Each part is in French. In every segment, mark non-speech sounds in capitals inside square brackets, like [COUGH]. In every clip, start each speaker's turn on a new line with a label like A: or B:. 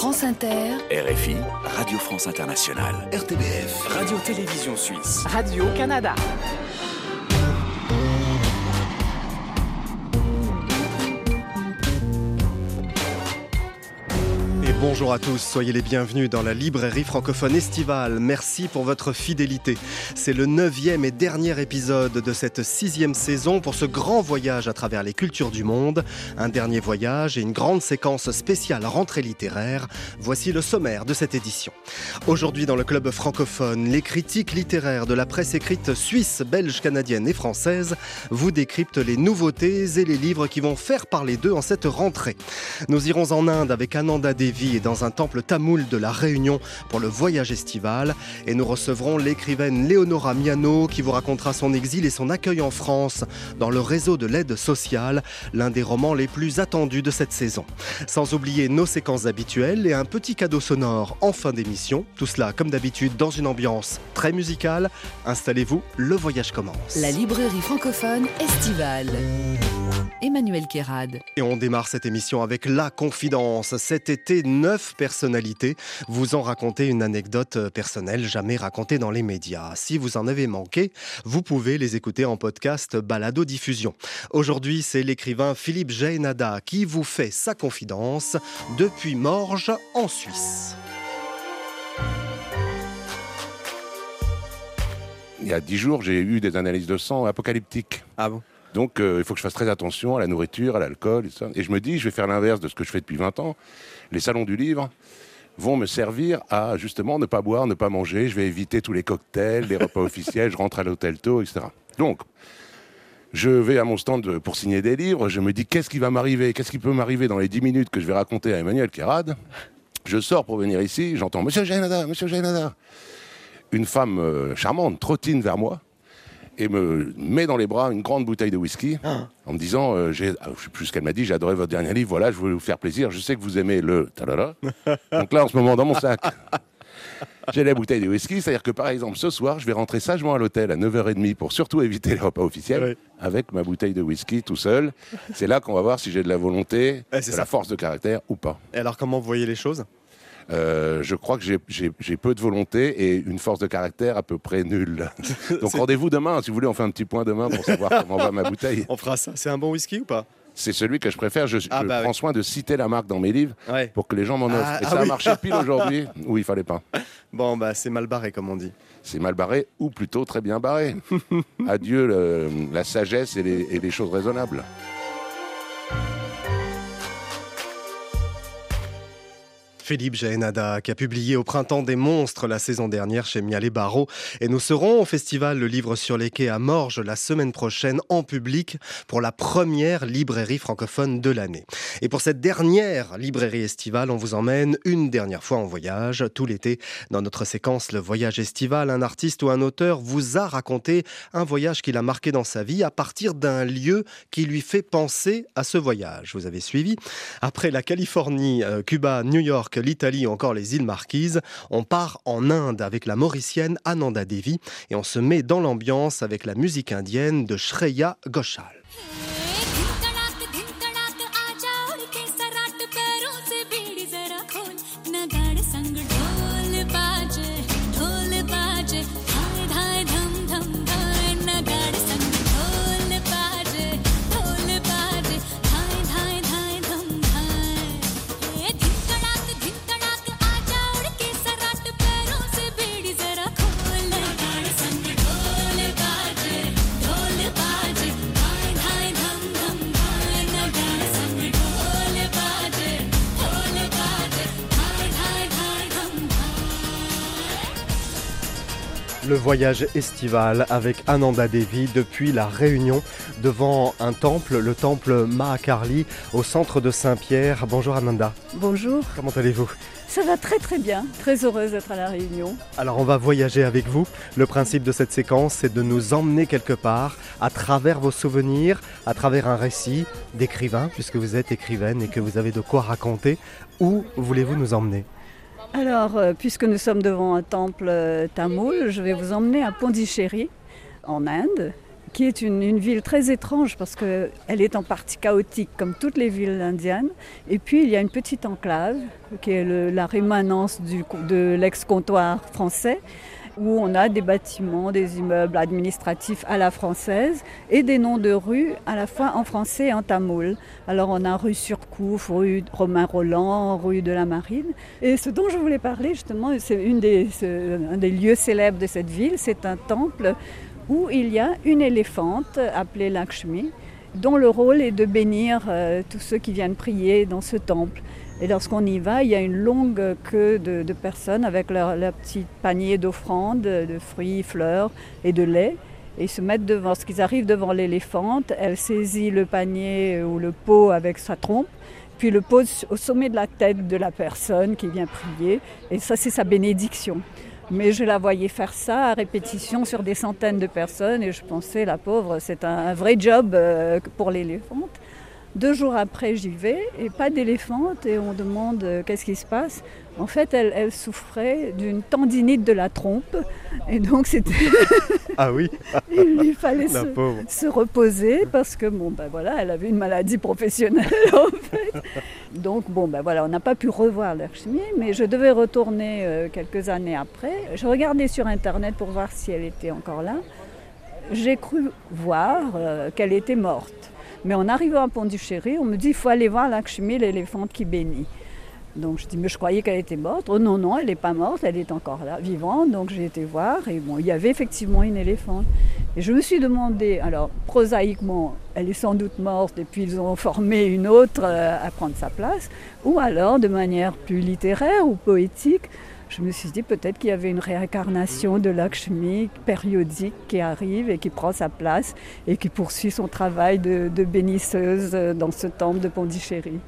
A: France Inter,
B: RFI, Radio France Internationale, RTBF, Radio-Télévision Suisse,
C: Radio-Canada.
D: Bonjour à tous, soyez les bienvenus dans la librairie francophone estivale. Merci pour votre fidélité. C'est le neuvième et dernier épisode de cette sixième saison pour ce grand voyage à travers les cultures du monde. Un dernier voyage et une grande séquence spéciale rentrée littéraire. Voici le sommaire de cette édition. Aujourd'hui dans le club francophone, les critiques littéraires de la presse écrite suisse, belge, canadienne et française vous décryptent les nouveautés et les livres qui vont faire parler d'eux en cette rentrée. Nous irons en Inde avec Ananda Devi et dans un temple tamoul de la Réunion pour le voyage estival. Et nous recevrons l'écrivaine Léonora Miano qui vous racontera son exil et son accueil en France dans le réseau de l'aide sociale, l'un des romans les plus attendus de cette saison. Sans oublier nos séquences habituelles et un petit cadeau sonore en fin d'émission. Tout cela, comme d'habitude, dans une ambiance très musicale. Installez-vous, le voyage commence.
A: La librairie francophone estivale. Emmanuel Kérad.
D: Et on démarre cette émission avec La Confidence. Cet été, neuf personnalités vous ont raconté une anecdote personnelle jamais racontée dans les médias. Si vous en avez manqué, vous pouvez les écouter en podcast Balado Diffusion. Aujourd'hui, c'est l'écrivain Philippe Jaénada qui vous fait sa confidence depuis Morges en Suisse.
E: Il y a dix jours, j'ai eu des analyses de sang apocalyptiques.
D: Ah bon?
E: Donc euh, il faut que je fasse très attention à la nourriture, à l'alcool. Et, ça. et je me dis, je vais faire l'inverse de ce que je fais depuis 20 ans. Les salons du livre vont me servir à justement ne pas boire, ne pas manger. Je vais éviter tous les cocktails, les repas [LAUGHS] officiels, je rentre à l'hôtel tôt, etc. Donc, je vais à mon stand pour signer des livres. Je me dis, qu'est-ce qui va m'arriver? Qu'est-ce qui peut m'arriver dans les 10 minutes que je vais raconter à Emmanuel Kérad? Je sors pour venir ici, j'entends Monsieur Jainada, Monsieur Jainada. Une femme euh, charmante trottine vers moi et me met dans les bras une grande bouteille de whisky ah. en me disant, euh, j'ai, ah, je sais plus ce qu'elle m'a dit, j'ai adoré votre dernier livre, voilà, je voulais vous faire plaisir, je sais que vous aimez le talala. [LAUGHS] Donc là, en ce moment, dans mon sac, j'ai la bouteille de whisky, c'est-à-dire que par exemple, ce soir, je vais rentrer sagement à l'hôtel à 9h30 pour surtout éviter les repas officiels, avec ma bouteille de whisky tout seul. C'est là qu'on va voir si j'ai de la volonté, de la force de caractère ou pas.
D: Et alors, comment vous voyez les choses?
E: Euh, je crois que j'ai peu de volonté et une force de caractère à peu près nulle. [LAUGHS] Donc rendez-vous demain, si vous voulez, on fait un petit point demain pour savoir comment va ma bouteille.
D: On fera ça. C'est un bon whisky ou pas?
E: C'est celui que je préfère. Je, ah, bah prends soin de citer la marque dans mes livres pour que les gens m'en offrent. Ah, et ça a marché pile [LAUGHS] aujourd'hui où il fallait pas.
D: Bon, bah c'est mal barré comme on dit.
E: C'est mal barré ou plutôt très bien barré. [LAUGHS] Adieu la sagesse et les choses raisonnables.
D: Philippe Jaénada, qui a publié au printemps des monstres la saison dernière chez Mialet Barreau. Et nous serons au festival Le Livre sur les quais à Morges la semaine prochaine en public pour la première librairie francophone de l'année. Et pour cette dernière librairie estivale, on vous emmène une dernière fois en voyage. Tout l'été, dans notre séquence Le Voyage estival, un artiste ou un auteur vous a raconté un voyage qu'il a marqué dans sa vie à partir d'un lieu qui lui fait penser à ce voyage. Vous avez suivi Après la Californie, euh, Cuba, New York, l'Italie ou encore les îles Marquises, on part en Inde avec la mauricienne Ananda Devi et on se met dans l'ambiance avec la musique indienne de Shreya Ghoshal. Le voyage estival avec Ananda Devi depuis la Réunion devant un temple, le temple Mahakarli au centre de Saint-Pierre. Bonjour Ananda.
F: Bonjour.
D: Comment allez-vous?
F: Ça va très très bien, très heureuse d'être à la Réunion.
D: Alors on va voyager avec vous. Le principe de cette séquence, c'est de nous emmener quelque part à travers vos souvenirs, à travers un récit d'écrivain, puisque vous êtes écrivaine et que vous avez de quoi raconter. Où voulez-vous nous emmener?
F: Alors, euh, puisque nous sommes devant un temple euh, tamoul, je vais vous emmener à Pondichéry, en Inde, qui est une, ville très étrange parce qu'elle est en partie chaotique comme toutes les villes indiennes. Et puis il y a une petite enclave qui est la rémanence de l'ex-comptoir français où on a des bâtiments, des immeubles administratifs à la française et des noms de rues à la fois en français et en tamoul. Alors on a rue Surcouf, rue Romain Roland, rue de la Marine. Et ce dont je voulais parler justement, c'est un des lieux célèbres de cette ville, c'est un temple où il y a une éléphante appelée Lakshmi, dont le rôle est de bénir euh, tous ceux qui viennent prier dans ce temple. Et lorsqu'on y va, il y a une longue queue de, personnes avec leur, petit panier d'offrandes, de fruits, fleurs et de lait. Et ils se mettent devant, lorsqu'ils arrivent devant l'éléphante, elle saisit le panier ou le pot avec sa trompe, puis le pose au sommet de la tête de la personne qui vient prier. Et ça, c'est sa bénédiction. Mais je la voyais faire ça à répétition sur des centaines de personnes et je pensais, la pauvre, c'est un, un vrai job euh, pour l'éléphante. Deux jours après, j'y vais et pas d'éléphante et on demande euh, qu'est-ce qui se passe? En fait, elle, elle souffrait d'une tendinite de la trompe et donc c'était, [LAUGHS]
D: Ah oui, [LAUGHS]
F: il lui fallait
D: la
F: se, reposer parce que bon ben voilà, elle avait une maladie professionnelle [LAUGHS] en fait. Donc bon ben voilà, on n'a pas pu revoir leur chemise, mais je devais retourner euh, quelques années après. Je regardais sur internet pour voir si elle était encore là. J'ai cru voir euh, qu'elle était morte. Mais en arrivant à Pont-du-Chéry, on me dit il faut aller voir Lakshmi, l'éléphante qui bénit. Donc je dis mais je croyais qu'elle était morte. Oh non non, elle n'est pas morte, elle est encore là, vivante. Donc j'ai été voir et bon, il y avait effectivement une éléphante. Et je me suis demandé, alors prosaïquement, elle est sans doute morte et puis ils ont formé une autre euh, à prendre sa place, ou alors de manière plus littéraire ou poétique, je me suis dit peut-être qu'il y avait une réincarnation de Lakshmi périodique qui arrive et qui prend sa place et qui poursuit son travail de, bénisseuse euh, dans ce temple de Pondichéry.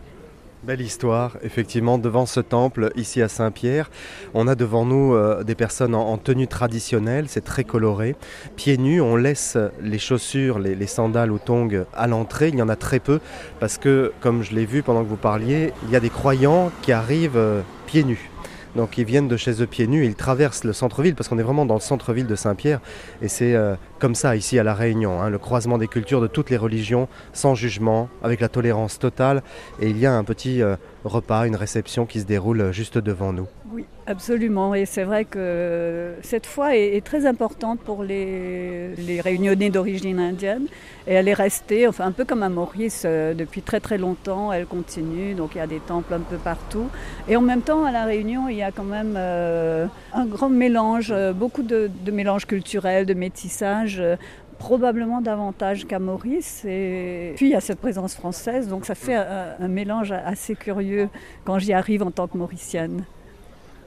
D: Belle histoire, effectivement, devant ce temple, ici à Saint-Pierre. On a devant nous euh, des personnes en, en tenue traditionnelle, c'est très coloré. Pieds nus, on laisse les chaussures, les, les sandales ou tongs à l'entrée. Il y en a très peu parce que, comme je l'ai vu pendant que vous parliez, il y a des croyants qui arrivent euh, pieds nus. Donc ils viennent de chez eux pieds nus, ils traversent le centre-ville parce qu'on est vraiment dans le centre-ville de Saint-Pierre et c'est euh, comme ça ici à La Réunion, hein, le croisement des cultures de toutes les religions, sans jugement, avec la tolérance totale et il y a un petit euh, repas, une réception qui se déroule juste devant nous.
F: Oui, absolument. Et c'est vrai que cette foi est, très importante pour les, réunionnais d'origine indienne. Et elle est restée, enfin un peu comme à Maurice, euh, depuis très très longtemps. Elle continue, donc il y a des temples un peu partout. Et en même temps, à La Réunion, il y a quand même euh, un grand mélange, euh, beaucoup de, de mélange culturel, de métissage. Euh, probablement davantage qu'à Maurice. Et puis il y a cette présence française, donc ça fait un, un mélange assez curieux quand j'y arrive en tant que mauricienne.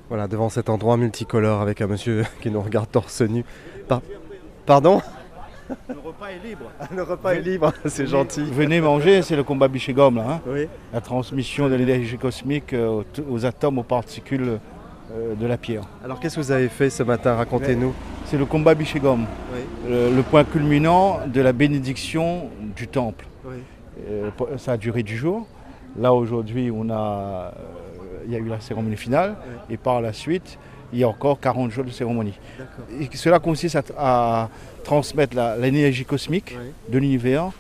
D: Voilà, devant cet endroit multicolore avec un monsieur [LAUGHS] qui nous regarde torse nu. Par- Pardon?
C: Le repas est libre. [LAUGHS]
D: Le repas est libre, [LAUGHS] c'est gentil.
C: Venez manger, c'est le combat Bichegom, là. hein.
D: Oui.
C: la transmission de l'énergie cosmique euh, aux, aux atomes, aux particules euh, de la pierre.
D: Alors qu'est-ce que vous avez fait ce matin? Racontez-nous.
C: C'est le combat Bichegom,
D: Oui.
C: le, le point culminant de la bénédiction du temple.
D: Oui.
C: Euh, ça a duré du jour. Là, aujourd'hui, on a, euh, il y a eu la cérémonie finale. Et par la suite, il y a encore 40 jours de cérémonie. Et cela consiste à, à transmettre l'énergie cosmique de l'univers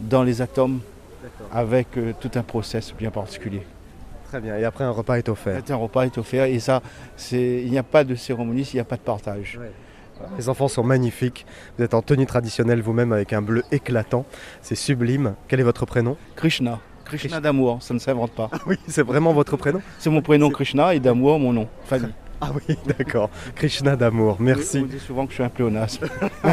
C: dans les atomes avec euh, tout un process bien particulier.
D: Très bien. Et après un repas est offert.
C: Un repas est offert et ça, il n'y a pas de cérémonie s'il n'y a pas de partage.
D: Les enfants sont magnifiques. Vous êtes en tenue traditionnelle vous-même avec un bleu éclatant. C'est sublime. Quel est votre prénom?
C: Krishna, Krishna d'amour, ça ne s'invente pas. [LAUGHS]
D: Oui, c'est vraiment votre prénom?
C: C'est mon prénom Krishna et d'amour mon nom, famille.
D: Ah oui, [LAUGHS] d'accord. Krishna d'amour.
C: On
D: Merci.
C: dit souvent que je suis un pléonasme. [LAUGHS]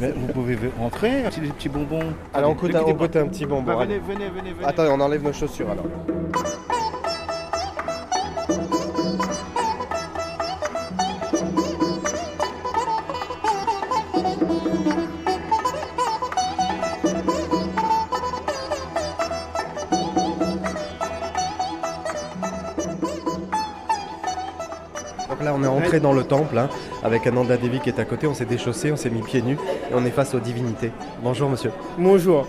C: Mais vous pouvez rentrer, petit- des petits bonbons.
D: Alors on
C: ne
D: un, on un petit bonbon.
C: Bah, venez, venez, venez, venez.
D: Attendez, on enlève nos chaussures alors. Dans le temple hein, avec Ananda Devi qui est à côté. On s'est déchaussé, on s'est mis pieds nus et on est face aux divinités. Bonjour monsieur.
G: Bonjour.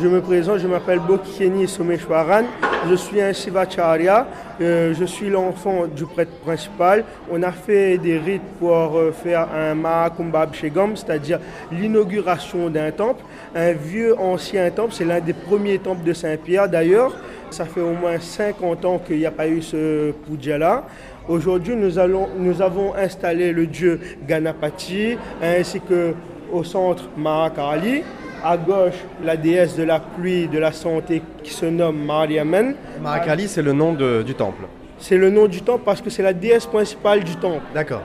G: Je me présente, je m'appelle Bokieni Someshwaran. Je suis un Shivacharya, euh, je suis l'enfant du prêtre principal. On a fait des rites pour euh, faire un Mahakumbhabhishekam, c'est-à-dire l'inauguration d'un temple. Un vieux ancien temple, c'est l'un des premiers temples de Saint-Pierre d'ailleurs. Ça fait au moins 50 ans qu'il n'y a pas eu ce puja-là. Aujourd'hui, nous, nous avons installé le dieu Ganapati ainsi que au centre Mahakali. À gauche, la déesse de la pluie, de la santé qui se nomme Mariamen.
D: Marakali, c'est le nom de- du temple.
G: C'est le nom du temple parce que c'est la déesse principale du temple.
D: D'accord.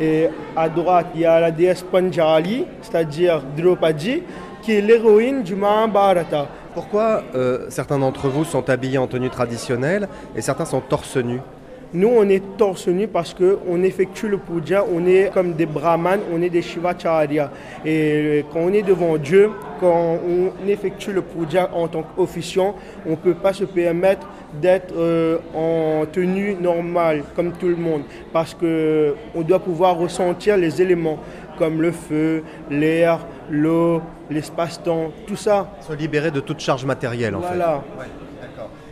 G: Et à droite, il y a la déesse Panjali, c'est-à-dire Draupadi, qui est l'héroïne du Mahabharata.
D: Pourquoi euh, certains d'entre vous sont habillés en tenue traditionnelle et certains sont torse nu?
G: Nous, on est torse nu parce qu'on effectue le puja, on est comme des brahmanes, on est des shivacharya. Et quand on est devant Dieu, quand on effectue le puja en tant qu'officiant, on ne peut pas se permettre d'être euh, en tenue normale, comme tout le monde, parce qu'on doit pouvoir ressentir les éléments, comme le feu, l'air, l'eau, l'espace-temps, tout ça.
D: Se libérer de toute charge matérielle, en fait.
G: Voilà.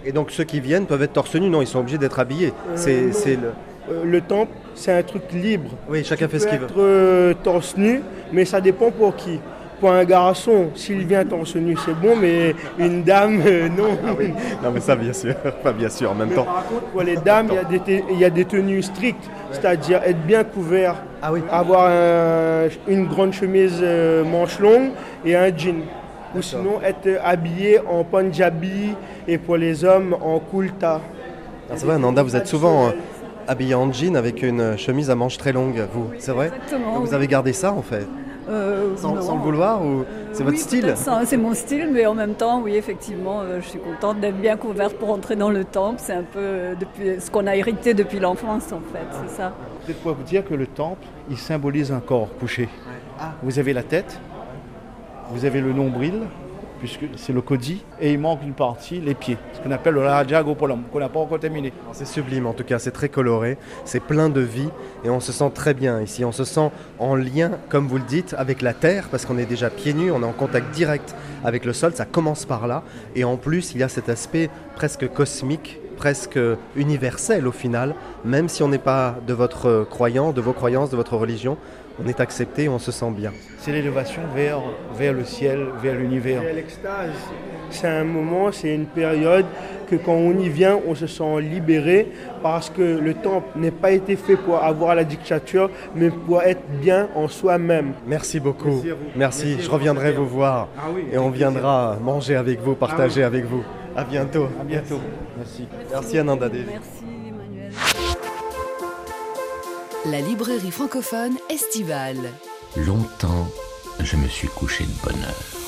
D: Et donc ceux qui viennent peuvent être torse nu Non, ils sont obligés d'être habillés.
G: Euh,
D: c'est le...
G: Euh, le temple, c'est un truc libre.
D: Oui, chacun
G: Tu
D: fait ce qu'il veut.
G: être euh, torse nu, mais ça dépend pour qui. Pour un garçon, s'il vient torse nu, c'est bon, mais une dame, euh, non.
D: Non, mais ça, bien sûr. [LAUGHS] Pas bien sûr, en même
G: Mais
D: temps.
G: par contre, pour les dames, il y y, a des tenues strictes, c'est-à-dire être bien couvert,
D: Ah oui.
G: avoir un- une grande chemise euh, manche longue et un jean. Ou sinon être habillé en punjabi et pour les hommes en kulta.
D: Ah, c'est vrai, Nanda, vous êtes souvent euh, habillé en jean avec une chemise à manches très longues, vous. C'est vrai?
F: Exactement.
D: Vous
F: oui.
D: avez gardé ça, en fait?
F: Euh,
D: sans, le vouloir ou c'est votre
F: Oui,
D: style?
F: C'est mon style, mais en même temps, oui, effectivement, euh, je suis contente d'être bien couverte pour entrer dans le temple. C'est un peu euh, depuis, ce qu'on a hérité depuis l'enfance, en fait, c'est ça.
C: Peut-être quoi vous dire que le temple, il symbolise un corps couché. Vous avez la tête, vous avez le nombril, puisque c'est le kodi, et il manque une partie, les pieds, ce qu'on appelle le Raja Gopuram, qu'on n'a pas encore terminé.
D: C'est sublime en tout cas, c'est très coloré, c'est plein de vie et on se sent très bien ici. On se sent en lien, comme vous le dites, avec la terre parce qu'on est déjà pieds nus, on est en contact direct avec le sol, ça commence par là. Et en plus, il y a cet aspect presque cosmique, presque universel au final, même si on n'est pas de votre croyant, de vos croyances, de votre religion, on est accepté on se sent bien.
C: C'est l'élévation vers, vers le ciel, vers l'univers.
G: L'extase, c'est un moment, c'est une période que quand on y vient, on se sent libéré parce que le temple n'est pas été fait pour avoir la dictature, mais pour être bien en soi-même.
D: Merci beaucoup.
G: Merci à vous.
D: Merci,
G: Merci à
D: je reviendrai vous voir
G: Ah oui,
D: et on viendra manger avec vous, partager avec vous. À bientôt.
C: À bientôt. Merci.
D: Merci Ananda Devi.
F: Merci.
A: La librairie francophone estivale.
H: Longtemps, je me suis couché de bonne heure.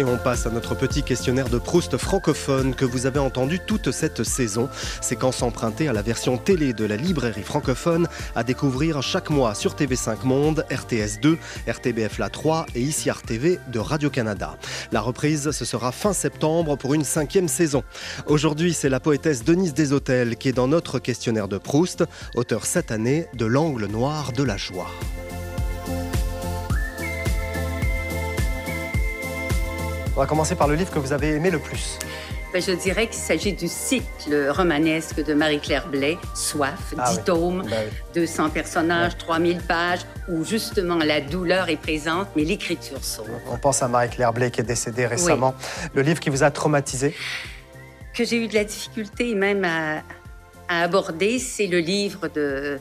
D: Et on passe à notre petit questionnaire de Proust francophone que vous avez entendu toute cette saison. Séquence empruntée à la version télé de la librairie francophone à découvrir chaque mois sur TV5 Monde, RTS 2, RTBF La 3 et ici RTV de Radio-Canada. La reprise, ce sera fin septembre pour une cinquième saison. Aujourd'hui, c'est la poétesse Denise Deshôtels qui est dans notre questionnaire de Proust, auteur cette année de L'angle noir de la joie. On va commencer par le livre que vous avez aimé le plus.
I: Ben, je dirais qu'il s'agit du cycle romanesque de Marie-Claire Blais, Soif,
D: Ah
I: 10
D: oui.
I: tomes,
D: Bah oui.
I: 200 personnages, 3000 pages, où justement la douleur est présente, mais l'écriture sauve.
D: On pense à Marie-Claire Blais qui est décédée récemment. Le livre qui vous a traumatisé?
I: Que j'ai eu de la difficulté même à, à aborder, c'est le livre de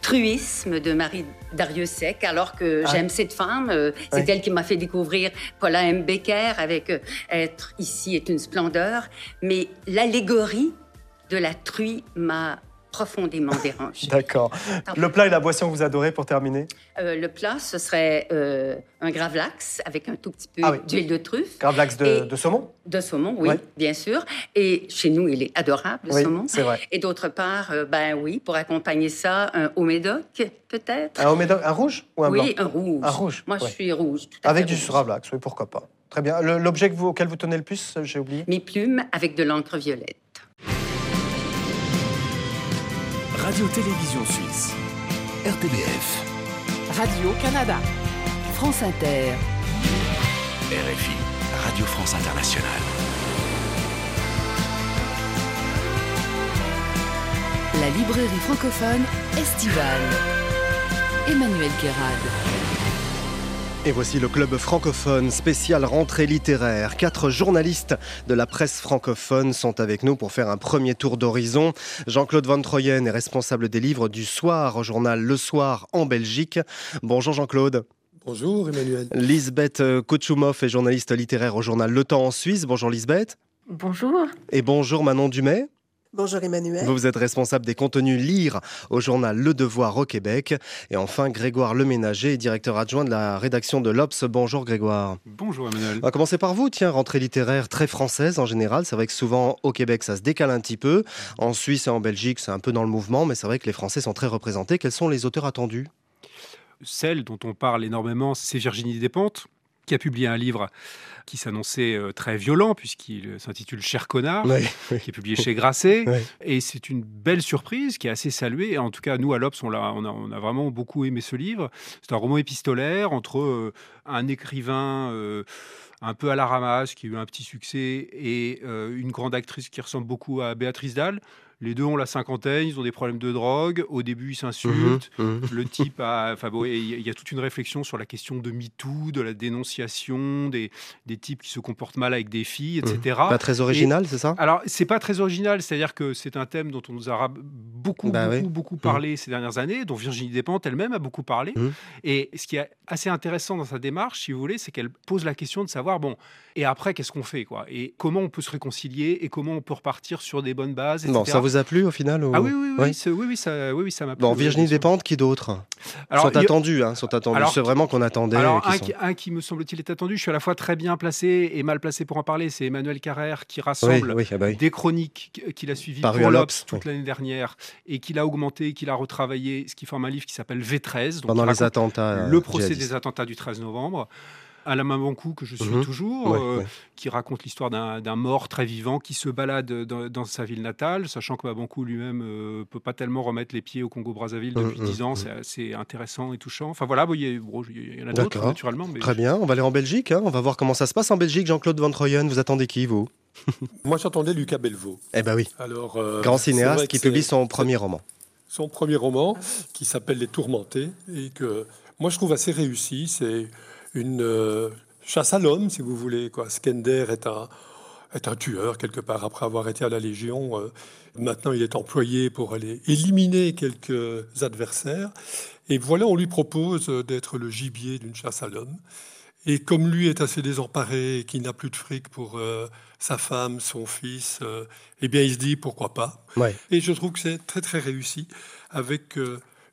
I: Truisme de Marie Dariussec, alors que
D: Ah.
I: j'aime cette femme. euh, C'est
D: Oui.
I: elle qui m'a fait découvrir Paula M. Becker avec euh, Être ici est une splendeur. Mais l'allégorie de la truie m'a profondément dérangée.
D: D'accord. Le plat et la boisson que vous adorez pour terminer
I: Euh, le plat, ce serait euh, un gravlax avec un tout petit peu
D: Ah oui.
I: d'huile de truffe.
D: Gravlax de,
I: Et-
D: de saumon
I: De saumon, oui, bien sûr. Et chez nous, il est adorable, le
D: Oui,
I: saumon.
D: c'est vrai.
I: Et d'autre part, euh, ben oui, pour accompagner ça, un haut médoc, peut-être.
D: Un, homédo- un rouge ou un
I: oui,
D: blanc
I: un rouge.
D: Un rouge,
I: Moi,
D: ouais.
I: je suis rouge. tout à
D: Avec
I: fait
D: du. Gravlax, oui, pourquoi pas. Très bien. L'objet auquel vous tenez le plus, j'ai oublié
I: Mes plumes avec de l'encre violette.
B: Radio-Télévision Suisse. RTBF.
A: Radio-Canada. France Inter.
B: RFI. Radio France Internationale.
A: La librairie francophone estivale. Emmanuel Guérard.
D: Et voici le club francophone spécial rentrée littéraire. Quatre journalistes de la presse francophone sont avec nous pour faire un premier tour d'horizon. Jean-Claude Van Troyen est responsable des livres du soir au journal Le Soir en Belgique. Bonjour Jean-Claude.
J: Bonjour Emmanuel.
D: Lisbeth Kouchoumov est journaliste littéraire au journal Le Temps en Suisse. Bonjour Lisbeth.
K: Bonjour.
D: Et bonjour Manon Dumay.
K: Bonjour Emmanuel.
D: Vous êtes responsable des contenus Lire au journal Le Devoir au Québec. Et enfin, Grégoire Leménager, directeur adjoint de la rédaction de l'Obs. Bonjour Grégoire.
L: Bonjour Emmanuel.
D: On va commencer par vous. Tiens, rentrée littéraire très française en général. C'est vrai que souvent au Québec, ça se décale un petit peu. En Suisse et en Belgique, c'est un peu dans le mouvement. Mais c'est vrai que les Français sont très représentés. Quels sont les auteurs attendus?
L: Celle dont on parle énormément, c'est Virginie Despentes qui a publié un livre qui s'annonçait euh, très violent, puisqu'il s'intitule Cher connard, [LAUGHS] qui est publié chez Grasset. Et c'est une belle surprise qui est assez saluée. En tout cas, nous, à l'Obs, on, on, on, a, vraiment beaucoup aimé ce livre. C'est un roman épistolaire entre euh, un écrivain. Euh, un peu à la ramasse, qui a eu un petit succès, et une grande actrice qui ressemble beaucoup à Béatrice Dalle. Les deux ont la cinquantaine, ils ont des problèmes de drogue. Au début, ils s'insultent.
D: Mmh, mmh.
L: Le type a. Enfin, bon, il y a toute une réflexion sur la question de MeToo, de la dénonciation, des, des types qui se comportent mal avec des filles, etc.
D: Mmh. Pas très original, c'est ça?
L: Alors, c'est pas très original, c'est-à-dire que c'est un thème dont on nous a beaucoup,
D: bah
L: beaucoup,
D: oui.
L: beaucoup parlé ces dernières années, dont Virginie Despentes elle-même a beaucoup parlé. Et ce qui est assez intéressant dans sa démarche, si vous voulez, c'est qu'elle pose la question de savoir, bon, et après, qu'est-ce qu'on fait, quoi? Et comment on peut se réconcilier et comment on peut repartir sur des bonnes bases, etc.
D: Non, ça vous a plu au final ou...
L: Ah oui, oui, oui, oui, oui, oui, ça, oui, oui, ça m'a plu.
D: Bon, Virginie Despentes, qui d'autres Sont attendus, hein, sont attendus. C'est vraiment qu'on attendait.
L: Alors,
D: qui
L: un,
D: sont...
L: qui, un, qui, me semble-t-il, est attendu. Je suis à la fois très bien placé et mal placé pour en parler. C'est Emmanuel Carrère qui rassemble
D: ah bah
L: des chroniques qu'il a suivies pour l'Obs toute l'année dernière et qu'il a augmenté, qu'il a retravaillé, ce qui forme un livre qui s'appelle V13. Donc
D: Pendant les attentats.
L: Le procès des attentats du 13 novembre. Alain Mabankou, que je suis
D: Mhm.
L: toujours,
D: Ouais,
L: euh,
D: ouais.
L: qui raconte l'histoire d'un mort très vivant qui se balade dans, dans sa ville natale, sachant que Mabankou lui-même ne peut pas tellement remettre les pieds au Congo-Brazzaville depuis
D: Mhm,
L: 10 ans.
D: mhm.
L: C'est assez intéressant et touchant. Enfin voilà, bon, il y, a- bon, il y en a d'autres, naturellement. Mais
D: Très bien, on va aller en Belgique. hein. On va voir comment ça se passe en Belgique. Jean-Claude Van Troyen, vous attendez qui, vous? [LAUGHS]
J: Moi, j'entendais Lucas Belvaux.
D: Eh ben oui,
J: Alors, euh,
D: grand cinéaste qui publie son premier roman.
J: son premier roman qui s'appelle Les Tourmentés et que moi je trouve assez réussi. C'est une euh, chasse à l'homme, si vous voulez. Quoi. Skender est un, est un tueur quelque part après avoir été à la Légion. Euh, maintenant, il est employé pour aller éliminer quelques adversaires. Et voilà, on lui propose d'être le gibier d'une chasse à l'homme. Et comme lui est assez désemparé et qu'il n'a plus de fric pour euh, sa femme, son fils, euh, eh bien, il se dit pourquoi pas.
D: Ouais.
J: Et je trouve que c'est très très réussi avec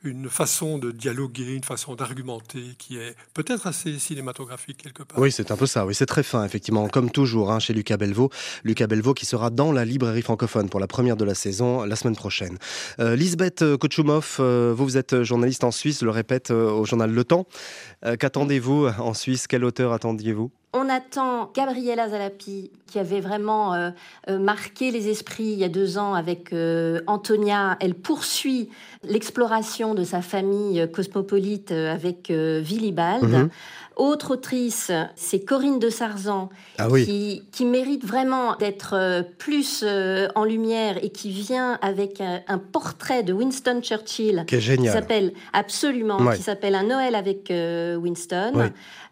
J: une façon de dialoguer, une façon d'argumenter qui est peut-être assez cinématographique quelque part.
D: Oui, c'est un peu ça. Oui, c'est très fin, effectivement, comme toujours hein, chez Lucas Belvaux. Lucas Belvaux qui sera dans la librairie francophone pour la première de la saison la semaine prochaine. Euh, Lisbeth euh, Kouchoumov, euh, vous, vous êtes journaliste en Suisse, je le répète, au journal Le Temps. Qu'attendez-vous en Suisse? Quel auteur attendiez-vous?
K: On attend Gabriela Zalapi, qui avait vraiment euh, euh, marqué les esprits il y a deux ans avec euh, Antonia. Elle poursuit l'exploration de sa famille cosmopolite avec Willibald.
D: Mhm.
K: Autre autrice, c'est Corinne de Sarzan,
D: Ah oui.
K: qui, qui mérite vraiment d'être euh, plus euh, en lumière et qui vient avec un, un portrait de Winston Churchill
D: Qui est génial.
K: qui s'appelle absolument,
D: Ouais.
K: qui s'appelle Un Noël avec euh, Winston.
D: Oui.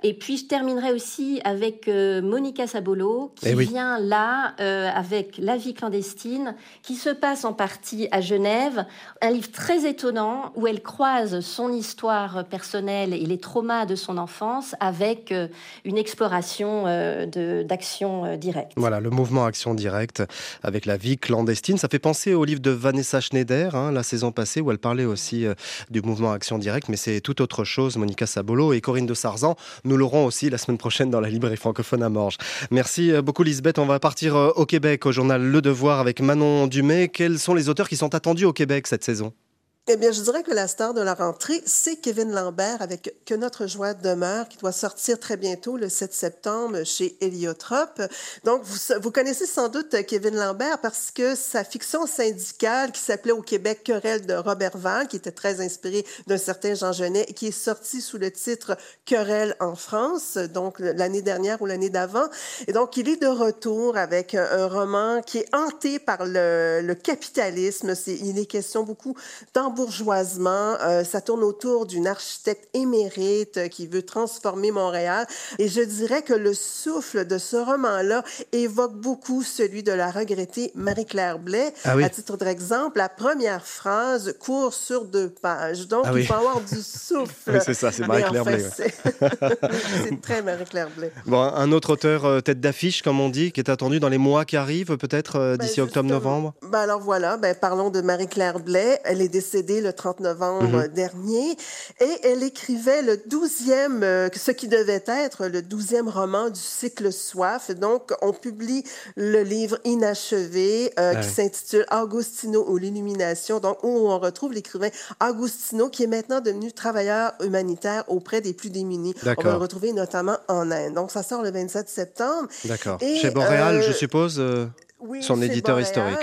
K: Et puis je terminerai aussi avec euh, Monica Sabolo qui
D: Eh oui.
K: vient là euh, avec La vie clandestine qui se passe en partie à Genève. Un livre très étonnant où elle croise son histoire personnelle et les traumas de son enfance avec euh, une exploration euh, d'action euh, directe.
D: Voilà, le mouvement Action Directe avec la vie clandestine. Ça fait penser au livre de Vanessa Schneider, hein, la saison passée, où elle parlait aussi du mouvement Action Directe, mais c'est tout autre chose. Monica Sabolo et Corinne de Sarzan, nous l'aurons aussi la semaine prochaine dans la librairie francophone à Morges. Merci beaucoup Lisbeth. On va partir au Québec, au journal Le Devoir avec Manon Dumay. Quels sont les auteurs qui sont attendus au Québec cette saison?
M: Eh bien, je dirais que la star de la rentrée, c'est Kevin Lambert avec Que notre joie demeure, qui doit sortir très bientôt, le 7 septembre, chez Héliotrope. Donc, vous, connaissez sans doute Kevin Lambert parce que sa fiction syndicale, qui s'appelait au Québec Querelle de Robert Val, qui était très inspirée d'un certain Jean Genet, et qui est sorti sous le titre Querelle en France, donc l'année dernière ou l'année d'avant. Et donc, il est de retour avec un, roman qui est hanté par le, le capitalisme. il est question beaucoup d'embauche bourgeoisement. Euh, ça tourne autour d'une architecte émérite qui veut transformer Montréal. Et je dirais que le souffle de ce roman-là évoque beaucoup celui de la regrettée Marie-Claire Blais. Ah à titre d'exemple, la première phrase court sur deux pages. Donc, ah il faut avoir du souffle. [LAUGHS]
D: Oui, c'est ça, c'est Marie-Claire Blais. [LAUGHS]
M: c'est très Marie-Claire Blais.
D: Bon, un autre auteur euh, tête d'affiche, comme on dit, qui est attendu dans les mois qui arrivent, peut-être euh, ben, d'ici octobre-novembre.
M: Ben alors voilà, ben, parlons de Marie-Claire Blais. Elle est décédée le 30 novembre mhm. dernier. Et elle écrivait le douzième, euh, ce qui devait être le douzième roman du cycle Soif. Donc, on publie le livre inachevé euh, qui s'intitule Agostino ou l'illumination, donc où on retrouve l'écrivain Agostino qui est maintenant devenu travailleur humanitaire auprès des plus démunis. On va le retrouver notamment en Inde. Donc, ça sort le 27 septembre.
D: D'accord. Chez Boréal, je euh, suppose son éditeur historique.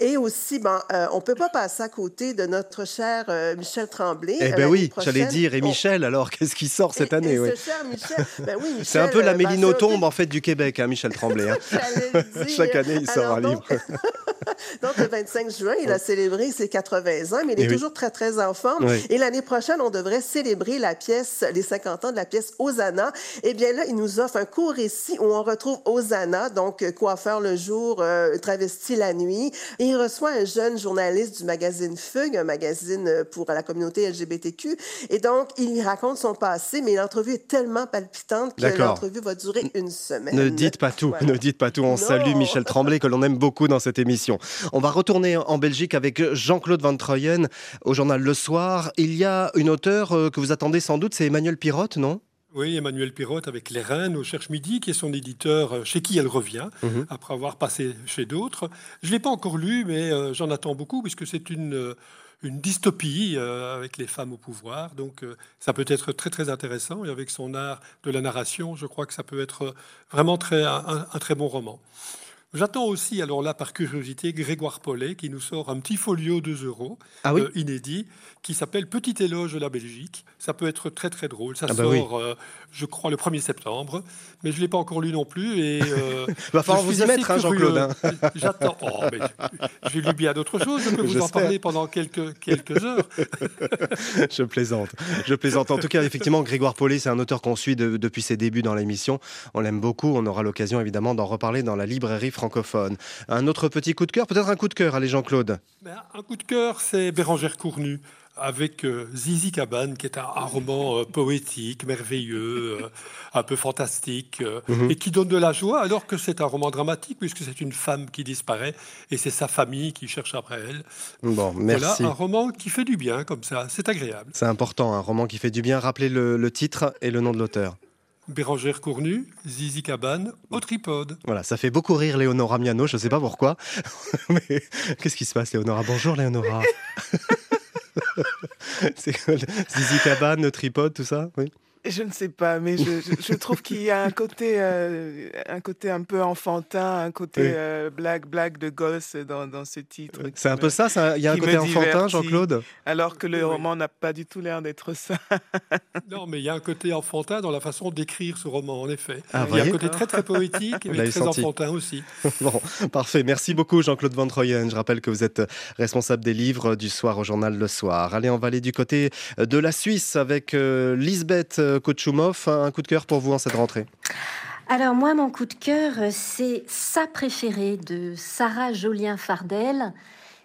M: Et aussi, bon, euh, on ne peut pas passer à côté de notre cher euh, Michel Tremblay.
D: Eh bien oui, j'allais dire. Et Michel, alors, [LAUGHS] qu'est-ce qui sort cette année
M: et ce cher Michel, [LAUGHS] ben oui, Michel,
D: C'est un peu la euh, Mélino tombe, en fait, du Québec, hein, Michel Tremblay. Hein. [LAUGHS] Chaque année, il sort un livre.
M: donc, le 25 juin, il a célébré ses 80 ans, mais il est toujours très, très en forme. Et l'année prochaine, on devrait célébrer la pièce, les 50 ans de la pièce Osana. Eh bien là, il nous offre un court récit où on retrouve Osana, donc coiffeur le jour, travesti la nuit. Et il reçoit un jeune journaliste du magazine Fugue, un magazine pour la communauté LGBTQ. Et donc, il lui raconte son passé, mais l'entrevue est tellement palpitante que l'entrevue va durer une semaine.
D: Ne dites pas tout, [LAUGHS] ne dites pas tout. On salue Michel Tremblay, que l'on aime beaucoup dans cette émission. On va retourner en Belgique avec Jean-Claude Van Troyen au journal Le Soir. Il y a une auteure euh, que vous attendez sans doute, c'est Emmanuel Pirotte, non?
J: Oui, Emmanuel Pirotte avec Les Reines au Cherche Midi, qui est son éditeur euh, chez qui elle revient, mhm. après avoir passé chez d'autres. Je ne l'ai pas encore lu, mais euh, j'en attends beaucoup, puisque c'est une, euh, une dystopie avec les femmes au pouvoir. Donc ça peut être très très intéressant, et avec son art de la narration, je crois que ça peut être vraiment très, un très bon roman. J'attends aussi, alors là, par curiosité, Grégoire Paulet, qui nous sort un petit folio 2 euros, ah euh, inédit, qui s'appelle Petit éloge de la Belgique. Ça peut être très, très drôle. Ça ah bah sort, euh, je crois, le 1er septembre, mais je ne l'ai pas encore lu non plus. Et, [LAUGHS]
D: euh, Il va falloir vous y mettre, hein, Jean-Claude. Hein. [LAUGHS]
J: J'attends. Oh, J'ai lu bien d'autres choses. Je peux vous en parler pendant quelques, quelques heures. [LAUGHS]
D: je plaisante. Je plaisante. En tout cas, effectivement, Grégoire Paulet, c'est un auteur qu'on suit depuis ses débuts dans l'émission. On l'aime beaucoup. On aura l'occasion, évidemment, d'en reparler dans la librairie francophone. Un autre petit coup de cœur, peut-être un coup de cœur, allez Jean-Claude.
J: Ben, un coup de cœur, c'est Bérangère Cournu avec euh, Zizi Cabane, qui est un, roman euh, poétique, merveilleux, euh, un peu fantastique, mhm. et qui donne de la joie, alors que c'est un roman dramatique, puisque c'est une femme qui disparaît, et c'est sa famille qui cherche après elle.
D: Bon, merci.
J: Voilà un roman qui fait du bien, comme ça, c'est agréable.
D: C'est important, un roman qui fait du bien. Rappelez le titre et le nom de l'auteur.
J: Bérangère Cournu, Zizi Cabane, au tripode.
D: Voilà, ça fait beaucoup rire Léonora Miano, je ne sais pas pourquoi. [LAUGHS] Mais qu'est-ce qui se passe, Léonora? Bonjour, Léonora. [LAUGHS] [LAUGHS] Zizi Cabane, le tripode, tout ça Oui.
N: Je ne sais pas, mais je, trouve qu'il y a un côté, euh, un côté un peu enfantin, un côté euh, blague, blague de gosse dans, dans ce titre.
D: C'est un peu ça, il y a un côté enfantin, Jean-Claude?
N: Alors que le roman n'a pas du tout l'air d'être ça. [LAUGHS]
J: non, mais il y a un côté enfantin dans la façon d'écrire ce roman, en effet. Ah, il y a un côté très très poétique, mais très enfantin aussi. [LAUGHS]
D: bon, parfait. Merci beaucoup, Jean-Claude Van Troyen. Je rappelle que vous êtes responsable des livres du soir au journal Le Soir. Allez, on va aller du côté de la Suisse avec euh, Lisbeth Kochoumov, un coup de cœur pour vous en cette rentrée
K: alors moi, mon coup de cœur, c'est Sa préférée de Sarah Jolien Fardel.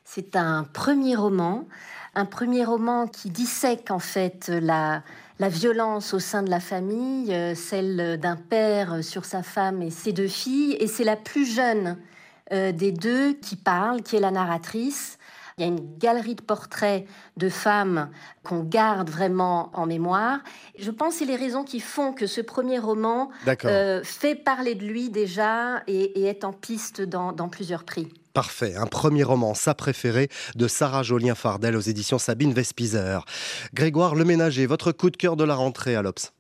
K: C'est un premier roman, un premier roman qui dissèque en fait la, la violence au sein de la famille, euh, celle d'un père sur sa femme et ses deux filles. Et c'est la plus jeune euh, des deux qui parle, qui est la narratrice. Il y a une galerie de portraits de femmes qu'on garde vraiment en mémoire. Je pense que c'est les raisons qui font que ce premier roman euh, fait parler de lui déjà et, est en piste dans, plusieurs prix.
D: Parfait, un premier roman, sa préférée, de Sarah Jolien-Fardel aux éditions Sabine Vespizer. Grégoire Leménager, votre coup de cœur de la rentrée à l'Obs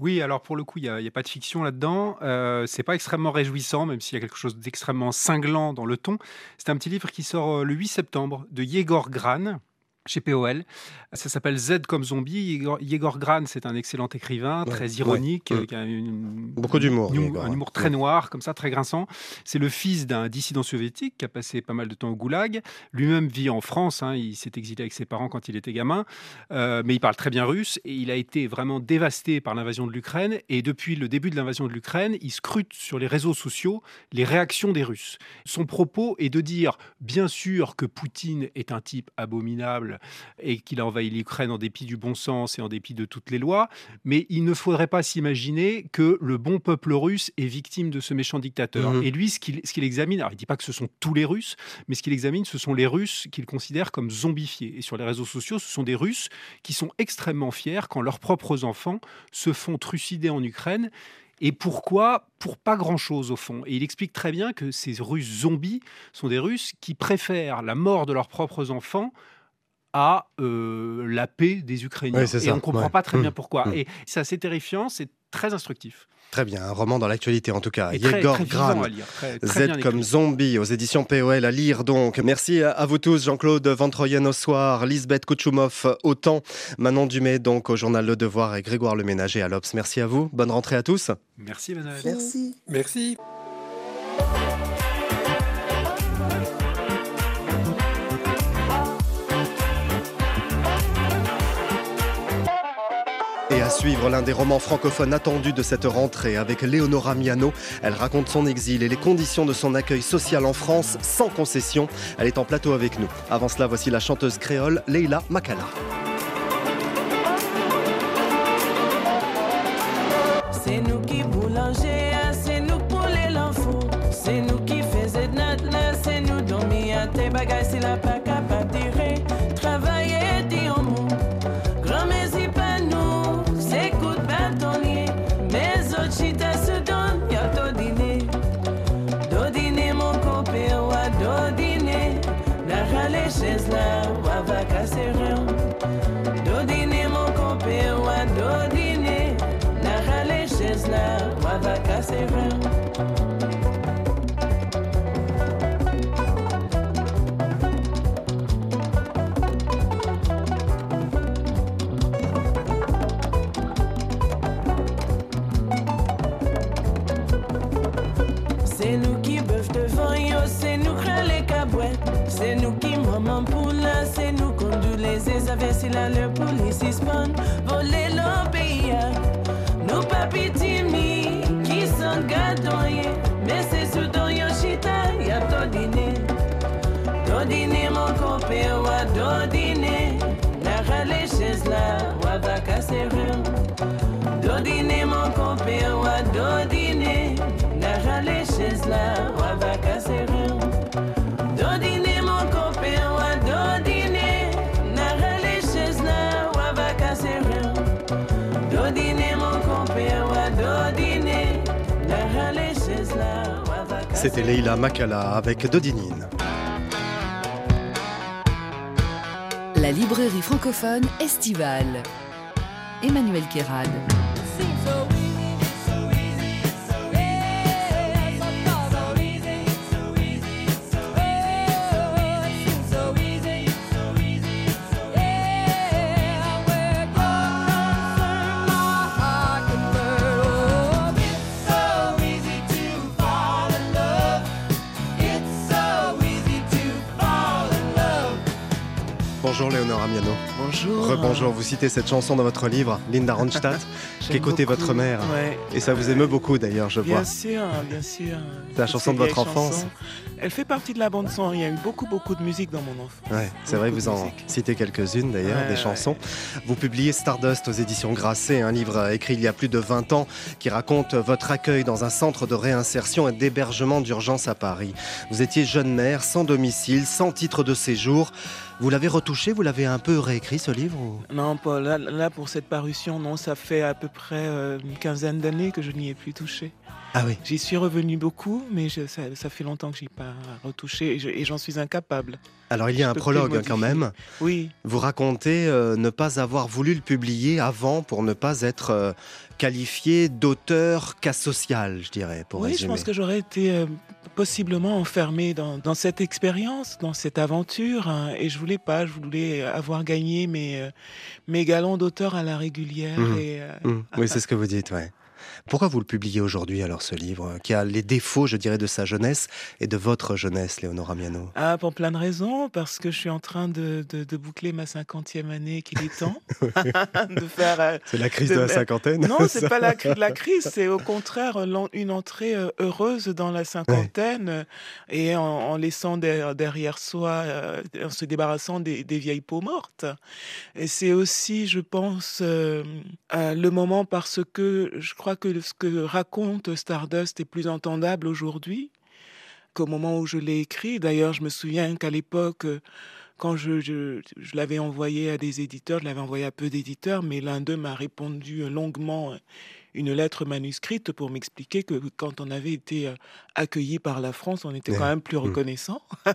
L: oui, alors pour le coup, il n'y a, pas de fiction là-dedans. Euh, c'est pas extrêmement réjouissant, même s'il y a quelque chose d'extrêmement cinglant dans le ton. C'est un petit livre qui sort euh, le 8 septembre de Yegor Gran chez POL. Ça s'appelle Z comme zombie. Yegor, Gran, c'est un excellent écrivain, très ironique, qui a
D: beaucoup d'humour,
L: un humour très noir, comme ça, très grinçant. C'est le fils d'un dissident soviétique qui a passé pas mal de temps au goulag. Lui-même vit en France. Hein. il s'est exilé avec ses parents quand il était gamin, euh, mais il parle très bien russe et il a été vraiment dévasté par l'invasion de l'Ukraine. Et depuis le début de l'invasion de l'Ukraine, il scrute sur les réseaux sociaux les réactions des Russes. Son propos est de dire, bien sûr, que Poutine est un type abominable et qu'il a envahi l'Ukraine en dépit du bon sens et en dépit de toutes les lois. Mais il ne faudrait pas s'imaginer que le bon peuple russe est victime de ce méchant dictateur. Mhm. Et lui, ce qu'il examine, alors il ne dit pas que ce sont tous les Russes, mais ce qu'il examine, ce sont les Russes qu'il considère comme zombifiés. Et sur les réseaux sociaux, ce sont des Russes qui sont extrêmement fiers quand leurs propres enfants se font trucider en Ukraine et pourquoi? Pour pas grand-chose au fond. Et il explique très bien que ces Russes zombies sont des Russes qui préfèrent la mort de leurs propres enfants à euh, la paix des Ukrainiens. et on ne comprend pas très bien pourquoi. Mmh. Et c'est assez terrifiant, c'est très instructif.
D: Très bien, un roman dans l'actualité en tout cas. Yegor Gran, Z comme zombie aux éditions POL à lire donc. Merci à vous tous, Jean-Claude Ventroyen au soir, Lisbeth Kouchoumov au temps, Manon Dumay donc au journal Le Devoir et Grégoire Le Ménager à l'Obs. Merci à vous, bonne rentrée à tous.
L: Merci
M: Merci.
J: Merci.
D: Et suivre l'un des romans francophones attendus de cette rentrée avec Léonora Miano. Elle raconte son exil et les conditions de son accueil social en France sans concession. Elle est en plateau avec nous. Avant cela, voici la chanteuse créole Leila Makala.
O: C'est nous qui bœuf devant yo, c'est nous crains les cabouettes. C'est nous qui maman wa dîner, mon copain, wa ton dîner. La râle chez là, wa va casser rien. Ton dîner, mon copain, wa ton dîner. La râle chez là, wa va casser rien. Ton dîner, mon copain, wa ton dîner. La râle chez là.
D: C'était Leila Makala avec Dodinine.
A: La librairie francophone estivale. Emmanuel Kérad.
D: Bonjour Léonore Amiano.
N: Bonjour.
D: Rebonjour, vous citez cette chanson dans votre livre, Linda Ronstadt, [LAUGHS] qu'écoutait votre mère.
N: Ouais.
D: Et ça vous émeut beaucoup d'ailleurs, je
N: Bien
D: vois.
N: sûr, bien sûr.
D: C'est la chanson de votre enfance.
N: Elle fait partie de la bande son. Il y a eu beaucoup, beaucoup de musique dans mon enfance.
D: Ouais, c'est vrai, vous en
N: musique.
D: citez quelques-unes d'ailleurs,
N: Ouais,
D: des chansons. Vous publiez Stardust aux éditions Grasset, un livre euh, écrit il y a plus de 20 ans qui raconte votre accueil dans un centre de réinsertion et d'hébergement d'urgence à Paris. Vous étiez jeune mère, sans domicile, sans titre de séjour. Vous l'avez retouché, vous l'avez un peu réécrit ce livre ou-
N: Non, Paul, là, là, pour cette parution, non, ça fait à peu près euh, une quinzaine d'années que je n'y ai plus touché.
D: Ah oui.
N: J'y suis revenu beaucoup, mais je- ça, ça fait longtemps que j'y ai pas retouché et je- et j'en suis incapable.
D: Alors il y a
N: Je
D: un prologue quand même.
N: Oui.
D: Vous racontez euh, ne pas avoir voulu le publier avant pour ne pas être euh, qualifié d'auteur cas social, je dirais, pour
N: oui, je pense que j'aurais été euh, possiblement enfermé dans, dans cette expérience, dans cette aventure, hein, et je voulais pas, je voulais avoir gagné mes, euh, mes galons d'auteur à la régulière. Et, euh,
D: Mhm. Oui, [LAUGHS] c'est ce que vous dites, ouais. Pourquoi vous le publiez aujourd'hui alors ce livre euh, qui a les défauts, je dirais, de sa jeunesse et de votre jeunesse, Léonora Miano?
N: Ah, pour plein de raisons, parce que je suis en train de, de- de boucler ma cinquantième année, qu'il est temps [LAUGHS] [LAUGHS] de faire. euh,
D: C'est la crise de la cinquantaine,
N: Non, c'est pas la, [LAUGHS] la crise, c'est au contraire une entrée euh, heureuse dans la cinquantaine et en, en laissant der- derrière soi, euh, en se débarrassant des, des vieilles peaux mortes. Et c'est aussi, je pense, euh, euh, le moment parce que je crois que ce que raconte Stardust est plus entendable aujourd'hui qu'au moment où je l'ai écrit. D'ailleurs, je me souviens qu'à l'époque, quand je, l'avais envoyé à des éditeurs, je l'avais envoyé à peu d'éditeurs, mais l'un d'eux m'a répondu longuement une lettre manuscrite pour m'expliquer que quand on avait été euh, accueilli par la France, on était quand même plus
D: Mm.
N: reconnaissant. [LAUGHS]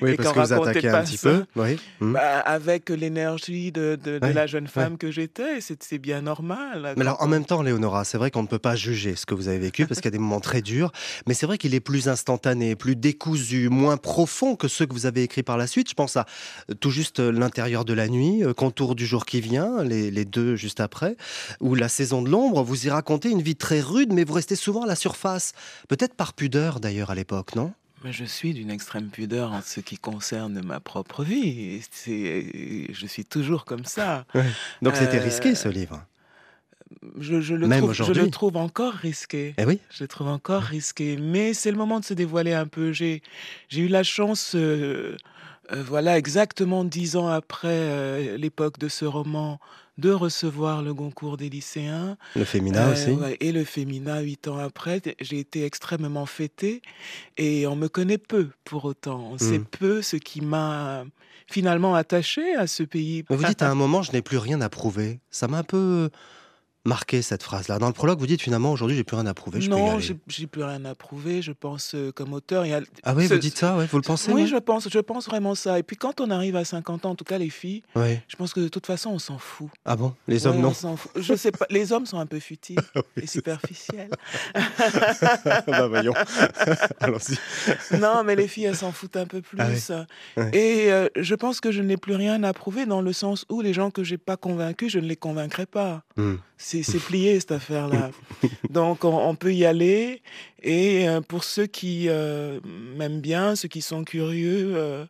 D: Oui,
N: Et
D: parce que vous attaquez un petit
N: ça.
D: peu. Oui. Mhm.
N: Bah, avec l'énergie de, de- de
D: Ouais,
N: la jeune femme que j'étais, c'est bien normal.
D: Mais alors, en même temps, Léonora, c'est vrai qu'on ne peut pas juger ce que vous avez vécu parce qu'il y a des moments très durs, mais c'est vrai qu'il est plus instantané, plus décousu, moins profond que ceux que vous avez écrits par la suite. Je pense à euh, tout juste euh, l'intérieur de la nuit, Contour du jour qui vient, les, les deux juste après, ou La saison de l'ombre. Vous y racontez une vie très rude, mais vous restez souvent à la surface. Peut-être par pudeur d'ailleurs à l'époque, non?
N: Mais je suis d'une extrême pudeur en ce qui concerne ma propre vie. Je suis toujours comme ça.
D: Donc c'était
N: Euh,
D: risqué ce livre?
N: Je, je le
D: Même
N: trouve, je le trouve encore risqué.
D: Eh oui?
N: Je le trouve encore risqué. Mais c'est le moment de se dévoiler un peu. J'ai j'ai eu la chance, euh, euh, voilà, exactement dix ans après euh, l'époque de ce roman, de recevoir le Goncourt des lycéens.
D: Le Fémina aussi.
N: ouais, et le Fémina huit ans après. J'ai été extrêmement fêtée. Et on me connaît peu pour autant. On sait
D: Mm.
N: peu ce qui m'a finalement attaché à ce pays.
D: Vous dites à un moment, je n'ai plus rien à prouver. Ça m'a un peu marqué cette phrase-là. Dans le prologue, vous dites finalement, aujourd'hui, j'ai plus rien à prouver. Je
N: Non, j'ai plus rien à prouver. Je pense euh, comme auteur. il y a-
D: Ah oui, vous dites ça, ouais, vous le pensez
N: Oui,
D: ouais
N: je pense, je pense vraiment ça. Et puis quand on arrive à 50 ans, en tout cas les filles,
D: Ouais.
N: je pense que de toute façon on s'en fout.
D: Ah bon Les hommes, non
N: on fout. Je sais pas. [LAUGHS] Les hommes sont un peu futiles et superficiels. [LAUGHS]
D: Bah voyons. [LAUGHS]
N: Non, mais les filles, elles s'en foutent un peu plus.
D: Ah oui.
N: Et euh, je pense que je n'ai plus rien à prouver dans le sens où les gens que j'ai pas convaincus, je ne les convaincrai pas.
D: Hmm.
N: C'est plié cette affaire-là. Donc on, on peut y aller. Et euh, pour ceux qui euh, m'aiment bien, ceux qui sont curieux, euh,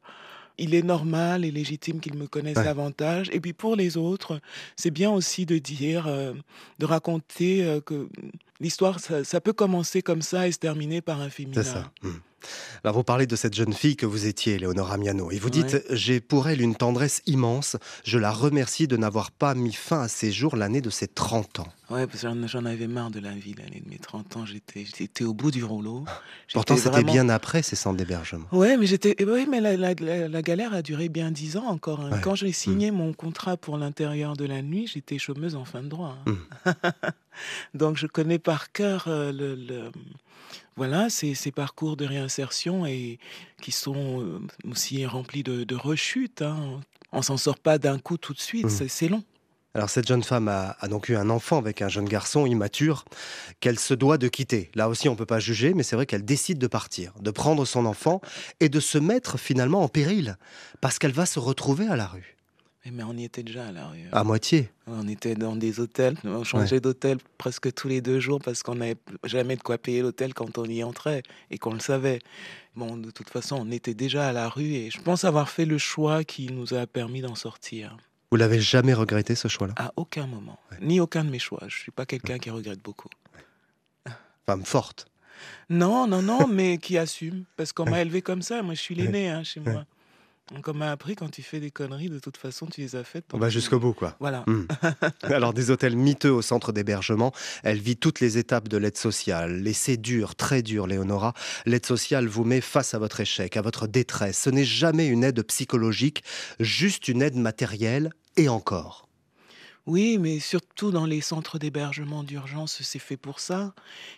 N: il est normal et légitime qu'ils me connaissent
D: Ouais.
N: davantage. Et puis pour les autres, c'est bien aussi de dire, euh, de raconter que l'histoire, ça, ça peut commencer comme ça et se terminer par un féminin.
D: C'est ça. Hmm. Alors vous parlez de cette jeune fille que vous étiez, Léonora Miano, et vous dites
N: Ouais.
D: J'ai pour elle une tendresse immense. Je la remercie de n'avoir pas mis fin à ses jours l'année de ses 30 ans.
N: Ouais, parce que j'en- avais marre de la vie l'année de mes 30 ans. J'étais j'étais au bout du rouleau.
D: Pourtant, c'était
N: vraiment-
D: bien après ces centres d'hébergement.
N: Ouais, mais j'étais. eh Oui, mais la, la- la- la galère a duré bien dix ans encore. hein.
D: Ouais. Mm.
N: Quand j'ai signé mon contrat pour l'intérieur de la nuit, j'étais chômeuse en fin de droit. hein.
D: Mm. [LAUGHS]
N: Donc je connais par cœur euh, le, le- voilà ces, ces parcours de réinsertion et qui sont euh, aussi remplis de, de rechutes. hein. On s'en sort pas d'un coup tout de suite.
D: Mm.
N: C'est- C'est long.
D: Alors cette jeune femme a, a donc eu un enfant avec un jeune garçon immature qu'elle se doit de quitter. Là aussi, on ne peut pas juger, mais c'est vrai qu'elle décide de partir, de prendre son enfant et de se mettre finalement en péril, parce qu'elle va se retrouver à la rue.
N: Mais on y était déjà à la rue.
D: À moitié
N: On était dans des hôtels, on changeait d'hôtel presque tous les deux jours parce qu'on n'avait jamais de quoi payer l'hôtel quand on y entrait et qu'on le savait. Bon, de toute façon, on était déjà à la rue et je pense avoir fait le choix qui nous a permis d'en sortir.
D: Vous l'avez jamais regretté ce choix-là?
N: À aucun moment, ni aucun de mes choix. Je suis pas quelqu'un qui regrette beaucoup.
D: Femme forte.
N: Non, non, non, mais qui assume. Parce qu'on m'a élevé comme ça. Moi, je suis l'aîné hein, chez moi. On m'a appris quand tu fais des conneries, de toute façon, tu les as faites.
D: On va jusqu'au bout, quoi.
N: Voilà.
D: Hmm. [LAUGHS] Alors, des hôtels miteux au centre d'hébergement, elle vit toutes les étapes de l'aide sociale. Et c'est dur, très dur, Léonora. L'aide sociale vous met face à votre échec, à votre détresse. Ce n'est jamais une aide psychologique, juste une aide matérielle, et encore.
N: Oui, mais surtout dans les centres d'hébergement d'urgence, c'est fait pour ça.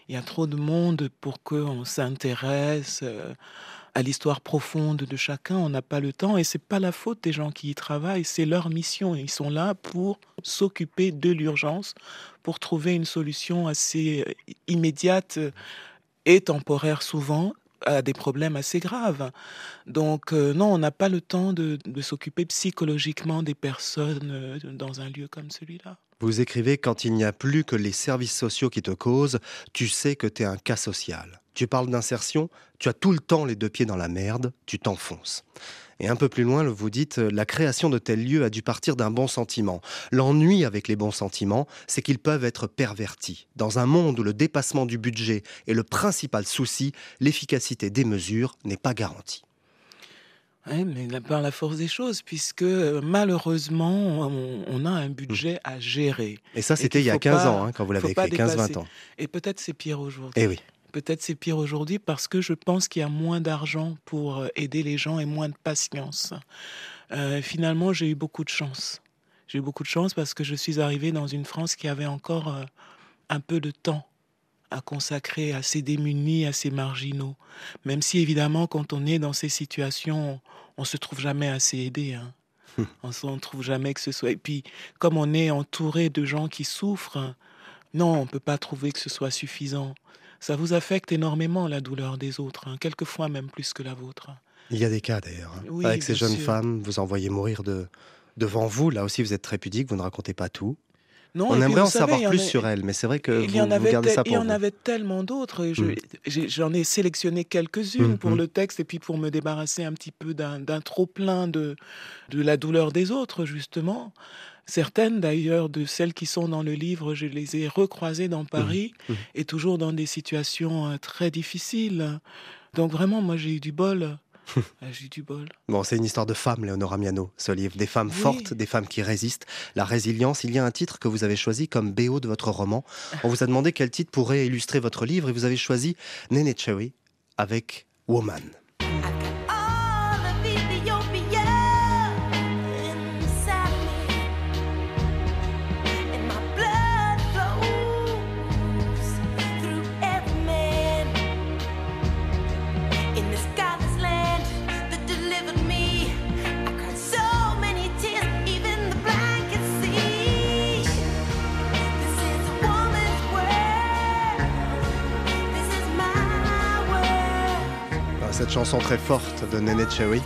N: Il y a trop de monde pour qu'on s'intéresse euh, à l'histoire profonde de chacun. On n'a pas le temps et c'est pas la faute des gens qui y travaillent, c'est leur mission. Ils sont là pour s'occuper de l'urgence, pour trouver une solution assez euh, immédiate euh, et temporaire souvent à des problèmes assez graves. Donc euh, non, on n'a pas le temps de, de s'occuper psychologiquement des personnes dans un lieu comme celui-là.
D: Vous écrivez quand il n'y a plus que les services sociaux qui te causent, tu sais que tu es un cas social. Tu parles d'insertion, tu as tout le temps les deux pieds dans la merde, tu t'enfonces. Et un peu plus loin, vous dites, la création de tels lieux a dû partir d'un bon sentiment. L'ennui avec les bons sentiments, c'est qu'ils peuvent être pervertis. Dans un monde où le dépassement du budget est le principal souci, l'efficacité des mesures n'est pas garantie.
N: Oui, mais par la force des choses, puisque euh, malheureusement, on, on a un budget à gérer.
D: Et ça, c'était il y a
N: faut
D: 15
N: pas-
D: ans, hein, quand vous l'avez écrit, 15-20
N: dépasser.
D: ans.
N: Et peut-être c'est pire aujourd'hui.
D: Eh oui.
N: Peut-être c'est pire aujourd'hui parce que je pense qu'il y a moins d'argent pour euh, aider les gens et moins de patience. Euh, finalement, j'ai eu beaucoup de chance. J'ai eu beaucoup de chance parce que je suis arrivé dans une France qui avait encore euh, un peu de temps à consacrer à ces démunis, à ces marginaux. Même si évidemment, quand on est dans ces situations, on se trouve jamais assez aidé. hein. [LAUGHS] on ne trouve jamais que ce soit. Et puis, comme on est entouré de gens qui souffrent, non, on ne peut pas trouver que ce soit suffisant. Ça vous affecte énormément la douleur des autres, hein, quelquefois même plus que la vôtre.
D: Il y a des cas d'ailleurs. hein.
N: Oui,
D: Avec ces jeunes
N: sûr.
D: femmes, vous en voyez mourir de... devant vous. Là aussi, vous êtes très pudique, vous ne racontez pas tout.
N: Non,
D: On aimerait en
N: savez,
D: savoir
N: il en
D: plus
N: a-
D: sur elle, mais c'est vrai que
N: il
D: vous,
N: y en
D: vous
N: avait,
D: gardez
N: tel-
D: ça
N: il
D: pour
N: y en
D: vous.
N: avait tellement d'autres. je-
D: Mm.
N: J'en ai sélectionné quelques-unes
D: Mm,
N: pour
D: mm.
N: le texte et puis pour me débarrasser un petit peu d'un d'un trop-plein de, de la douleur des autres, justement. Certaines, d'ailleurs, de celles qui sont dans le livre, je les ai recroisées dans Paris et toujours dans des situations euh, très difficiles. Donc vraiment, moi, j'ai eu du bol. Euh, j'ai du bol.
D: Bon, c'est une histoire de femmes, Léonora Miano, ce livre. Des femmes fortes, des femmes qui résistent. La résilience. Il y a un titre que vous avez choisi comme BO de votre roman. On vous a demandé quel titre pourrait illustrer votre livre et vous avez choisi Nene Cherry avec Woman. Cette chanson très forte de Nene Cherry,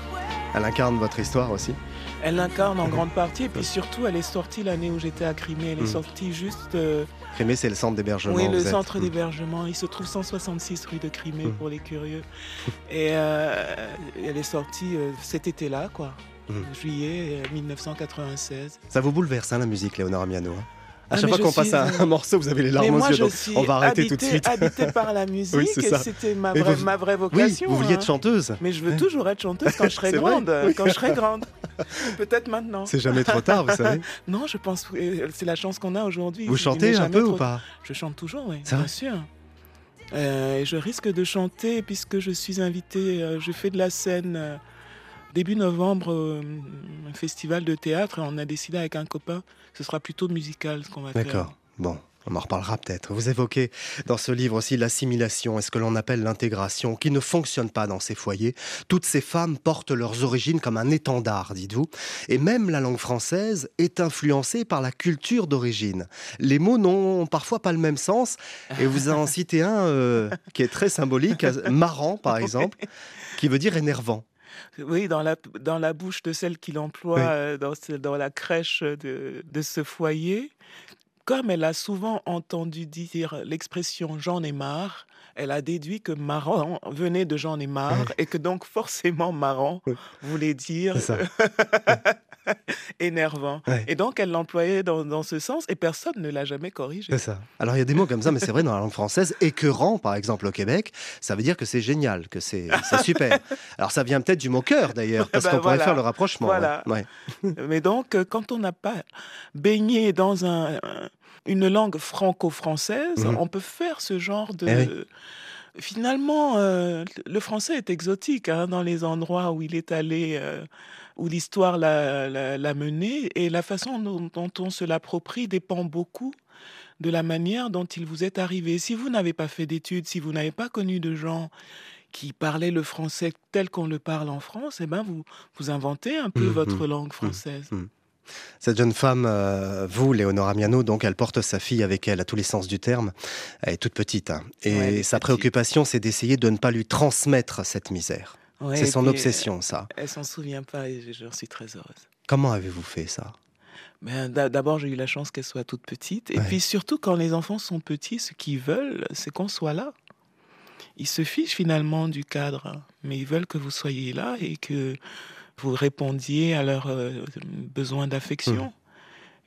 D: elle incarne votre histoire aussi.
N: Elle l'incarne en grande partie et puis surtout, elle est sortie l'année où j'étais à Crimée. Elle est
D: Mm.
N: sortie juste... euh,
D: Crimée, c'est le centre d'hébergement.
N: Oui, le centre
D: Mm.
N: d'hébergement. Il se trouve 166 rue de Crimée pour les curieux. Et euh, elle est sortie euh, cet été-là, quoi. Juillet euh, 1996.
D: Ça vous bouleverse, hein, la musique, Léonora Miano hein? À chaque fois qu'on passe
N: suis,
D: un, morceau, vous avez les larmes aux yeux. on va arrêter tout de suite.
N: habitée par la [LAUGHS] musique.
D: Oui.
N: C'était ma vraie,
D: vous-
N: ma vraie
D: Oui,
N: vocation.
D: vous vouliez
N: hein.
D: être chanteuse.
N: Mais je veux toujours être chanteuse quand je serai [LAUGHS] grande.
D: Oui.
N: Quand je serai grande. [LAUGHS] Peut-être maintenant.
D: C'est jamais trop tard, vous savez.
N: non, je pense que euh, c'est la chance qu'on a aujourd'hui.
D: Vous chantez un peu ou pas?
N: Je chante toujours, oui, bien sûr. Euh, et je risque de chanter puisque je suis invitée, euh, je fais de la scène euh, début novembre, euh, un festival de théâtre, et on a décidé avec un copain, ce sera plutôt musical ce qu'on va faire.
D: D'accord. Bon, on en reparlera peut-être. Vous évoquez dans ce livre aussi l'assimilation et ce que l'on appelle l'intégration, qui ne fonctionne pas dans ces foyers. Toutes ces femmes portent leurs origines comme un étendard, dites-vous. Et même la langue française est influencée par la culture d'origine. Les mots n'ont parfois pas le même sens. Et vous en [LAUGHS] citez un euh, qui est très symbolique, [LAUGHS] marrant par exemple, qui veut dire énervant.
N: Oui, dans la, dans la bouche de celle qu'il emploie euh, dans, dans la crèche de, de ce foyer. Comme elle a souvent entendu dire l'expression j'en ai marre, elle a déduit que marrant venait de j'en ai marre et que donc forcément marrant voulait dire [LAUGHS] [LAUGHS] énervant. Et donc elle l'employait dans, dans, ce sens et personne ne l'a jamais corrigé.
D: C'est ça. Alors il y a des mots comme ça, mais c'est vrai dans la langue française. Écœurant, par exemple, au Québec, ça veut dire que c'est génial, que c'est super. Alors ça vient peut-être du mot cœur d'ailleurs, [LAUGHS] parce
N: Ben
D: qu'on pourrait faire le rapprochement.
N: Voilà.
D: ouais. Ouais. [LAUGHS]
N: Mais donc, euh, quand on n'a pas baigné dans un, un- une langue franco-française,
D: Mhm.
N: on peut faire ce genre de...
D: Eh oui.
N: Finalement, euh, le français est exotique hein, dans les endroits où il est allé, euh, où l'histoire l'a, l'a- l'a mené, et la façon dont, dont on se l'approprie dépend beaucoup de la manière dont il vous est arrivé. Si vous n'avez pas fait d'études, si vous n'avez pas connu de gens qui parlaient le français tel qu'on le parle en France, eh ben vous, vous inventez un peu
D: Mhm.
N: votre langue française.
D: Mhm. Cette jeune femme, euh, vous, Léonora Miano, donc elle porte sa fille avec elle à tous les sens du terme. Elle est toute petite. hein. Et
N: Ouais,
D: sa préoccupation, c'est d'essayer de ne pas lui transmettre cette misère.
N: Ouais,
D: c'est son obsession, ça.
N: Elle s'en souvient pas et j'en suis très heureuse.
D: Comment avez-vous fait ça?
N: Ben, d'a- D'abord, j'ai eu la chance qu'elle soit toute petite. Et
D: Ouais.
N: puis surtout, quand les enfants sont petits, ce qu'ils veulent, c'est qu'on soit là. Ils se fichent finalement du cadre, mais ils veulent que vous soyez là et que vous répondiez à leurs euh, besoins d'affection.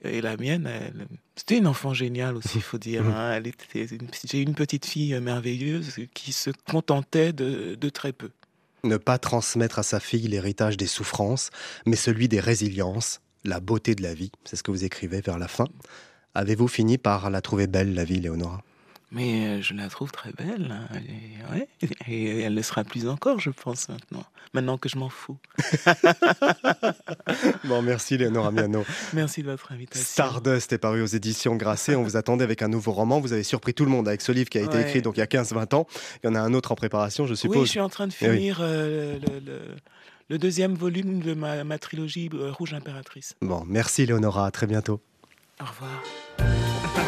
N: Et la mienne, elle- c'était une enfant géniale aussi, il faut dire.
D: Mhm.
N: hein. Elle était une- J'ai une petite fille merveilleuse qui se contentait de, de très peu.
D: Ne pas transmettre à sa fille l'héritage des souffrances, mais celui des résiliences, la beauté de la vie. C'est ce que vous écrivez vers la fin. Avez-vous fini par la trouver belle, la vie, Léonora?
N: Mais euh, je la trouve très belle. hein. Et, ouais. [LAUGHS] et elle le sera plus encore, je pense, maintenant. Maintenant que je m'en fous. [LAUGHS]
D: Bon, merci, Léonora Miano. [LAUGHS]
N: Merci de votre invitation.
D: Stardust est paru aux éditions Grasset. On vous attendait avec un nouveau roman. Vous avez surpris tout le monde avec ce livre qui a été
N: Ouais.
D: écrit donc il y a 15-20 ans. Il y en a un autre en préparation, je suppose.
N: Oui, je suis en train de
D: Eh oui.
N: finir euh, le, le- le deuxième volume de ma, ma trilogie euh, Rouge Impératrice.
D: Bon, merci, Léonora. À très bientôt.
N: Au revoir.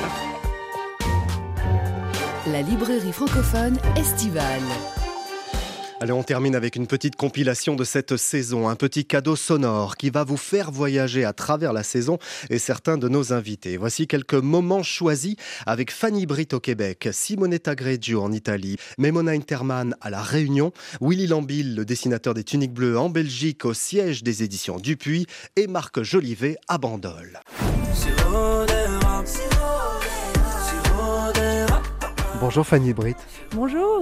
A: La librairie francophone estivale.
D: Allez, on termine avec une petite compilation de cette saison, un petit cadeau sonore qui va vous faire voyager à travers la saison et certains de nos invités. Voici quelques moments choisis avec Fanny Britt au Québec, Simonetta Greggio en Italie, Memona Interman à La Réunion, Willy Lambil, le dessinateur des tuniques bleues en Belgique au siège des éditions Dupuis et Marc Jolivet à Bandol. Bonjour Fanny Britt.
P: Bonjour.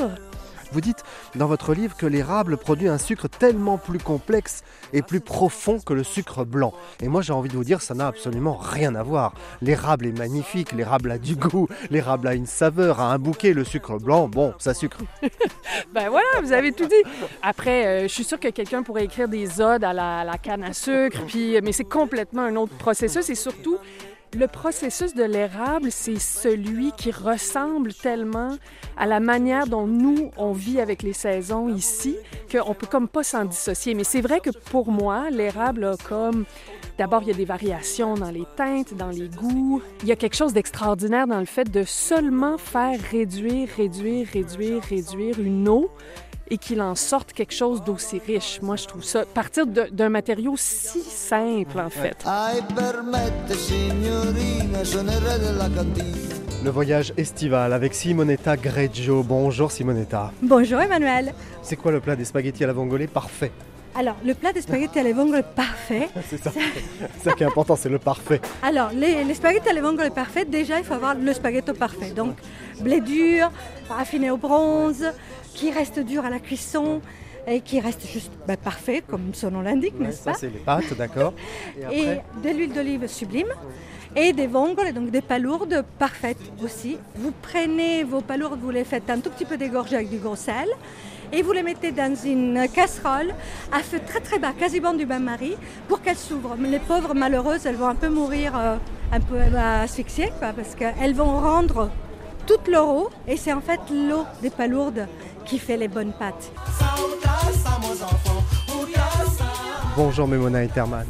D: Vous dites dans votre livre que l'érable produit un sucre tellement plus complexe et plus profond que le sucre blanc. Et moi j'ai envie de vous dire ça n'a absolument rien à voir. L'érable est magnifique, l'érable a du goût, l'érable a une saveur, a un bouquet, le sucre blanc, bon, ça sucre. [LAUGHS]
P: Ben voilà, vous avez tout dit. Après, euh, je suis sûre que quelqu'un pourrait écrire des odes à la, à la canne à sucre, puis, mais c'est complètement un autre processus et surtout, le processus de l'érable, c'est celui qui ressemble tellement à la manière dont nous, on vit avec les saisons ici, qu'on peut comme pas s'en dissocier. Mais c'est vrai que pour moi, l'érable a comme... D'abord, il y a des variations dans les teintes, dans les goûts. Il y a quelque chose d'extraordinaire dans le fait de seulement faire réduire, réduire, réduire, réduire une eau et qu'il en sorte quelque chose d'aussi riche. Moi, je trouve ça, partir de- d'un matériau si simple, en fait.
D: Le voyage estival avec Simonetta Greggio. Bonjour Simonetta.
Q: Bonjour Emmanuel.
D: C'est quoi le plat des spaghettis à la vongole? Parfait
Q: Alors, le plat de spaghetti alle vongole parfait. [LAUGHS]
D: C'est ça. C'est ça qui est important, c'est le parfait.
Q: Alors, les, les spaghettis alle vongole parfait, déjà, il faut avoir le spaghetto parfait. Donc, blé dur, raffiné au bronze, qui reste dur à la cuisson et qui reste juste ben, parfait, comme son nom l'indique,
D: Ouais,
Q: n'est-ce
D: ça c'est les pâtes, d'accord. [LAUGHS] Et
Q: de l'huile d'olive sublime et des vongole, donc des palourdes parfaites aussi. Vous prenez vos palourdes, vous les faites un tout petit peu dégorger avec du gros sel et vous les mettez dans une casserole à feu très très bas, quasiment du bain-marie, pour qu'elles s'ouvrent. Mais les pauvres malheureuses, elles vont un peu mourir, euh, un peu euh, asphyxiées, quoi, parce qu'elles vont rendre toute leur eau et c'est en fait l'eau des palourdes qui fait les bonnes pâtes.
D: Bonjour Memona Interman.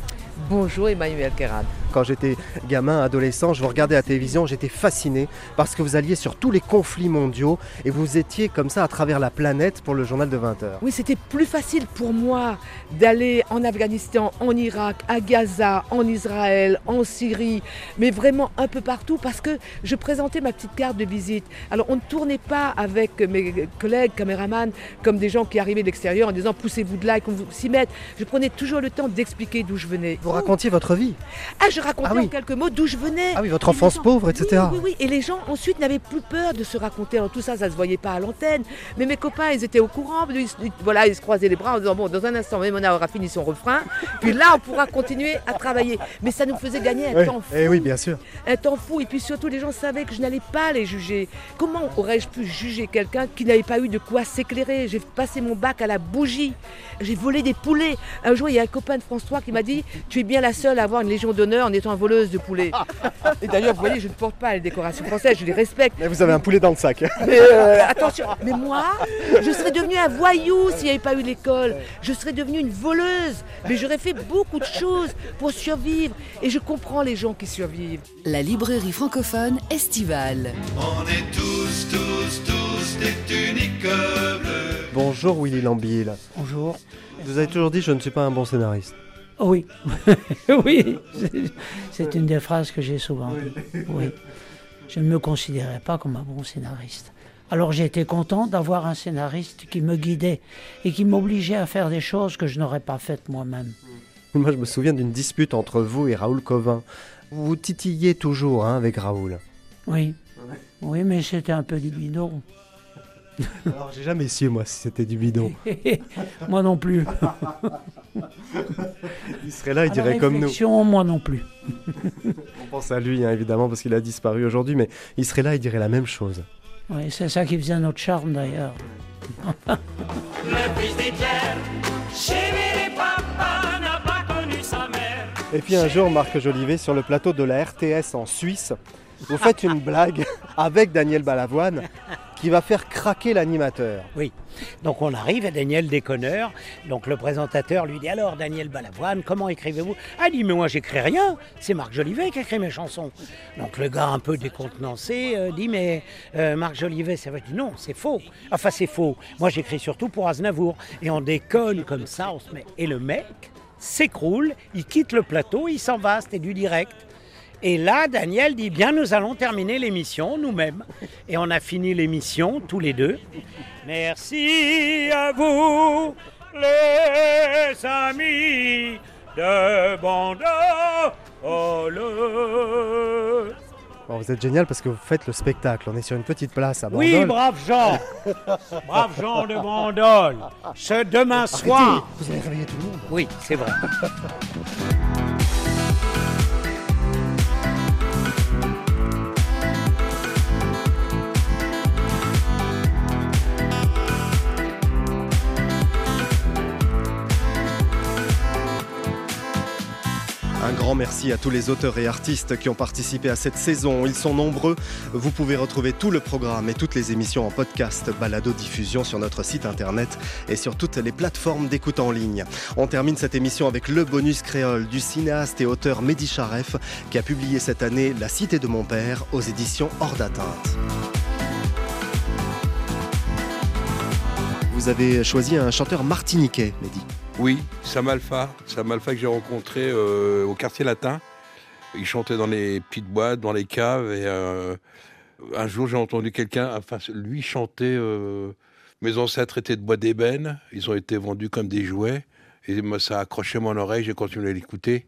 R: Bonjour Emmanuel Keran.
D: Quand j'étais gamin, adolescent, je vous regardais à la télévision, j'étais fasciné parce que vous alliez sur tous les conflits mondiaux et vous étiez comme ça à travers la planète pour le journal de 20h.
R: Oui, c'était plus facile pour moi d'aller en Afghanistan, en Irak, à Gaza, en Israël, en Syrie, mais vraiment un peu partout parce que je présentais ma petite carte de visite. Alors on ne tournait pas avec mes collègues caméramans comme des gens qui arrivaient de l'extérieur en disant poussez-vous de là et qu'on vous s'y mette. Je prenais toujours le temps d'expliquer d'où je venais.
D: Vous racontiez votre vie
R: Ah, je racontais
D: Ah oui.
R: en quelques mots d'où je venais.
D: Ah oui, votre
R: Et
D: enfance
R: gens-
D: pauvre, etc.
R: Oui, oui, oui. Et les gens ensuite n'avaient plus peur de se raconter. Alors tout ça, ça se voyait pas à l'antenne. Mais mes copains, ils étaient au courant. Ils, voilà, ils se croisaient les bras en disant bon, dans un instant, Mona aura fini son refrain. [LAUGHS] Puis là, on pourra continuer à travailler. Mais ça nous faisait gagner un temps fou.
D: Eh oui, bien sûr.
R: Un temps fou. Et puis surtout, les gens savaient que je n'allais pas les juger. Comment aurais-je pu juger quelqu'un qui n'avait pas eu de quoi s'éclairer? J'ai passé mon bac à la bougie. J'ai volé des poulets. Un jour, il y a un copain de François qui m'a dit Tu es bien la seule à avoir une légion d'honneur en étant voleuse de poulets. [LAUGHS] Et d'ailleurs, vous voyez, je ne porte pas les décorations françaises, je les respecte.
D: Mais vous avez un poulet dans le sac.
R: Mais euh, [LAUGHS] attention, mais moi, je serais devenue un voyou s'il n'y avait pas eu l'école. Je serais devenue une voleuse. Mais j'aurais fait beaucoup de choses pour survivre. Et je comprends les gens qui survivent.
A: La librairie francophone estivale.
S: On est tous, tous, tous des tuniques bleues.
D: Bonjour Willy Lambiel.
T: Bonjour.
D: Vous avez toujours dit je ne suis pas un bon scénariste.
T: Oh oui, [LAUGHS] oui, c'est- une des phrases que j'ai souvent dit. Oui. Je ne me considérais pas comme un bon scénariste. Alors j'ai été content d'avoir un scénariste qui me guidait et qui m'obligeait à faire des choses que je n'aurais pas faites moi-même.
D: Moi je me souviens d'une dispute entre vous et Raoul Covin. Vous vous titilliez toujours hein, avec Raoul.
T: Oui, oui, mais c'était un peu du bidon. [LAUGHS]
D: Alors j'ai jamais su moi si c'était du bidon. [LAUGHS]
T: moi non plus. [LAUGHS]
D: Il serait là, il
T: À la
D: dirait comme nous.
T: réflexion, moi non plus.
D: On pense à lui hein, évidemment parce qu'il a disparu aujourd'hui, mais il serait là, il dirait la même chose.
T: Oui, c'est ça qui faisait notre charme d'ailleurs.
S: Le fils d'Hitler, chéri papa n'a pas connu sa mère.
D: Et puis un jour, Marc Jolivet, sur le plateau de la RTS en Suisse, vous faites une blague avec Daniel Balavoine qui va faire craquer l'animateur.
T: Oui. Donc on arrive et Daniel Déconneur, donc le présentateur lui dit alors Daniel Balavoine, comment écrivez-vous? Ah dit mais moi j'écris rien, c'est Marc Jolivet qui écrit mes chansons. Donc le gars un peu décontenancé euh, dit mais euh, Marc Jolivet vrai, Je dis non c'est faux. Enfin c'est faux, moi j'écris surtout pour Aznavour. Et on déconne comme ça, on se met. Et le mec s'écroule, il quitte le plateau, il s'en va, c'était du direct. Et là, Daniel dit bien, nous allons terminer l'émission nous-mêmes. Et on a fini l'émission tous les deux. Merci à vous, les amis de Bandol.
D: Bon, vous êtes génial parce que vous faites le spectacle. On est sur une petite place à
T: Oui,
D: Bandol.
T: brave Jean. brave Jean de Bandol. Ce demain soir.
D: Vous allez réveiller tout le monde.
T: Oui, c'est vrai.
D: Un grand merci à tous les auteurs et artistes qui ont participé à cette saison. Ils sont nombreux. Vous pouvez retrouver tout le programme et toutes les émissions en podcast, balado diffusion sur notre site internet et sur toutes les plateformes d'écoute en ligne. On termine cette émission avec le bonus créole du cinéaste et auteur Mehdi Charef qui a publié cette année La Cité de mon père aux éditions Hors d'atteinte. Vous avez choisi un chanteur martiniquais, Mehdi.
U: Oui, Sam Alpha. Sam Alpha que j'ai rencontré euh, au quartier latin. Il chantait dans les petites boîtes, dans les caves. Et euh, un jour, j'ai entendu quelqu'un, enfin, lui chanter euh, Mes ancêtres étaient de bois d'ébène. Ils ont été vendus comme des jouets. Et moi, ça a accroché mon oreille. J'ai continué à l'écouter.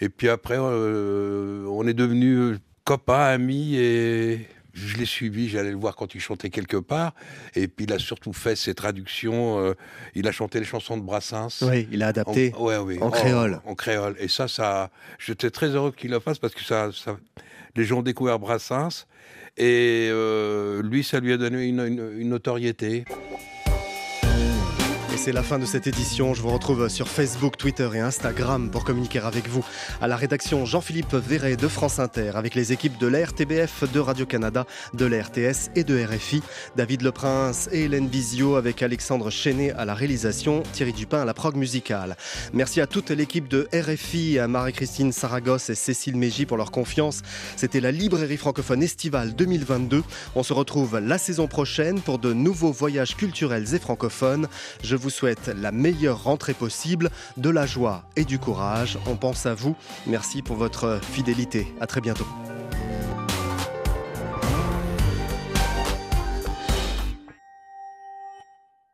U: Et puis après, on est devenus copains, amis. Et je l'ai suivi, j'allais le voir quand il chantait quelque part. Et puis il a surtout fait ses traductions. euh, il a chanté les chansons de Brassens.
D: Oui, il a adapté
U: En, ouais, oui,
D: en créole.
U: En, créole. Et ça, ça j'étais très heureux qu'il le fasse parce que ça, ça- les gens ont découvert Brassens. Et euh, lui, ça lui a donné une, une- une notoriété.
D: C'est la fin de cette édition. Je vous retrouve sur Facebook, Twitter et Instagram pour communiquer avec vous. À la rédaction Jean-Philippe Verret de France Inter, avec les équipes de la RTBF, de Radio-Canada, de la RTS et de RFI. David Leprince et Hélène Bizio avec Alexandre Chenet à la réalisation, Thierry Dupin à la prog musicale. Merci à toute l'équipe de RFI, à Marie-Christine Saragosse et Cécile Mégy pour leur confiance. C'était la librairie francophone estivale 2022. On se retrouve la saison prochaine pour de nouveaux voyages culturels et francophones. Je vous souhaite la meilleure rentrée possible, de la joie et du courage. On pense à vous. Merci pour votre fidélité. À très bientôt.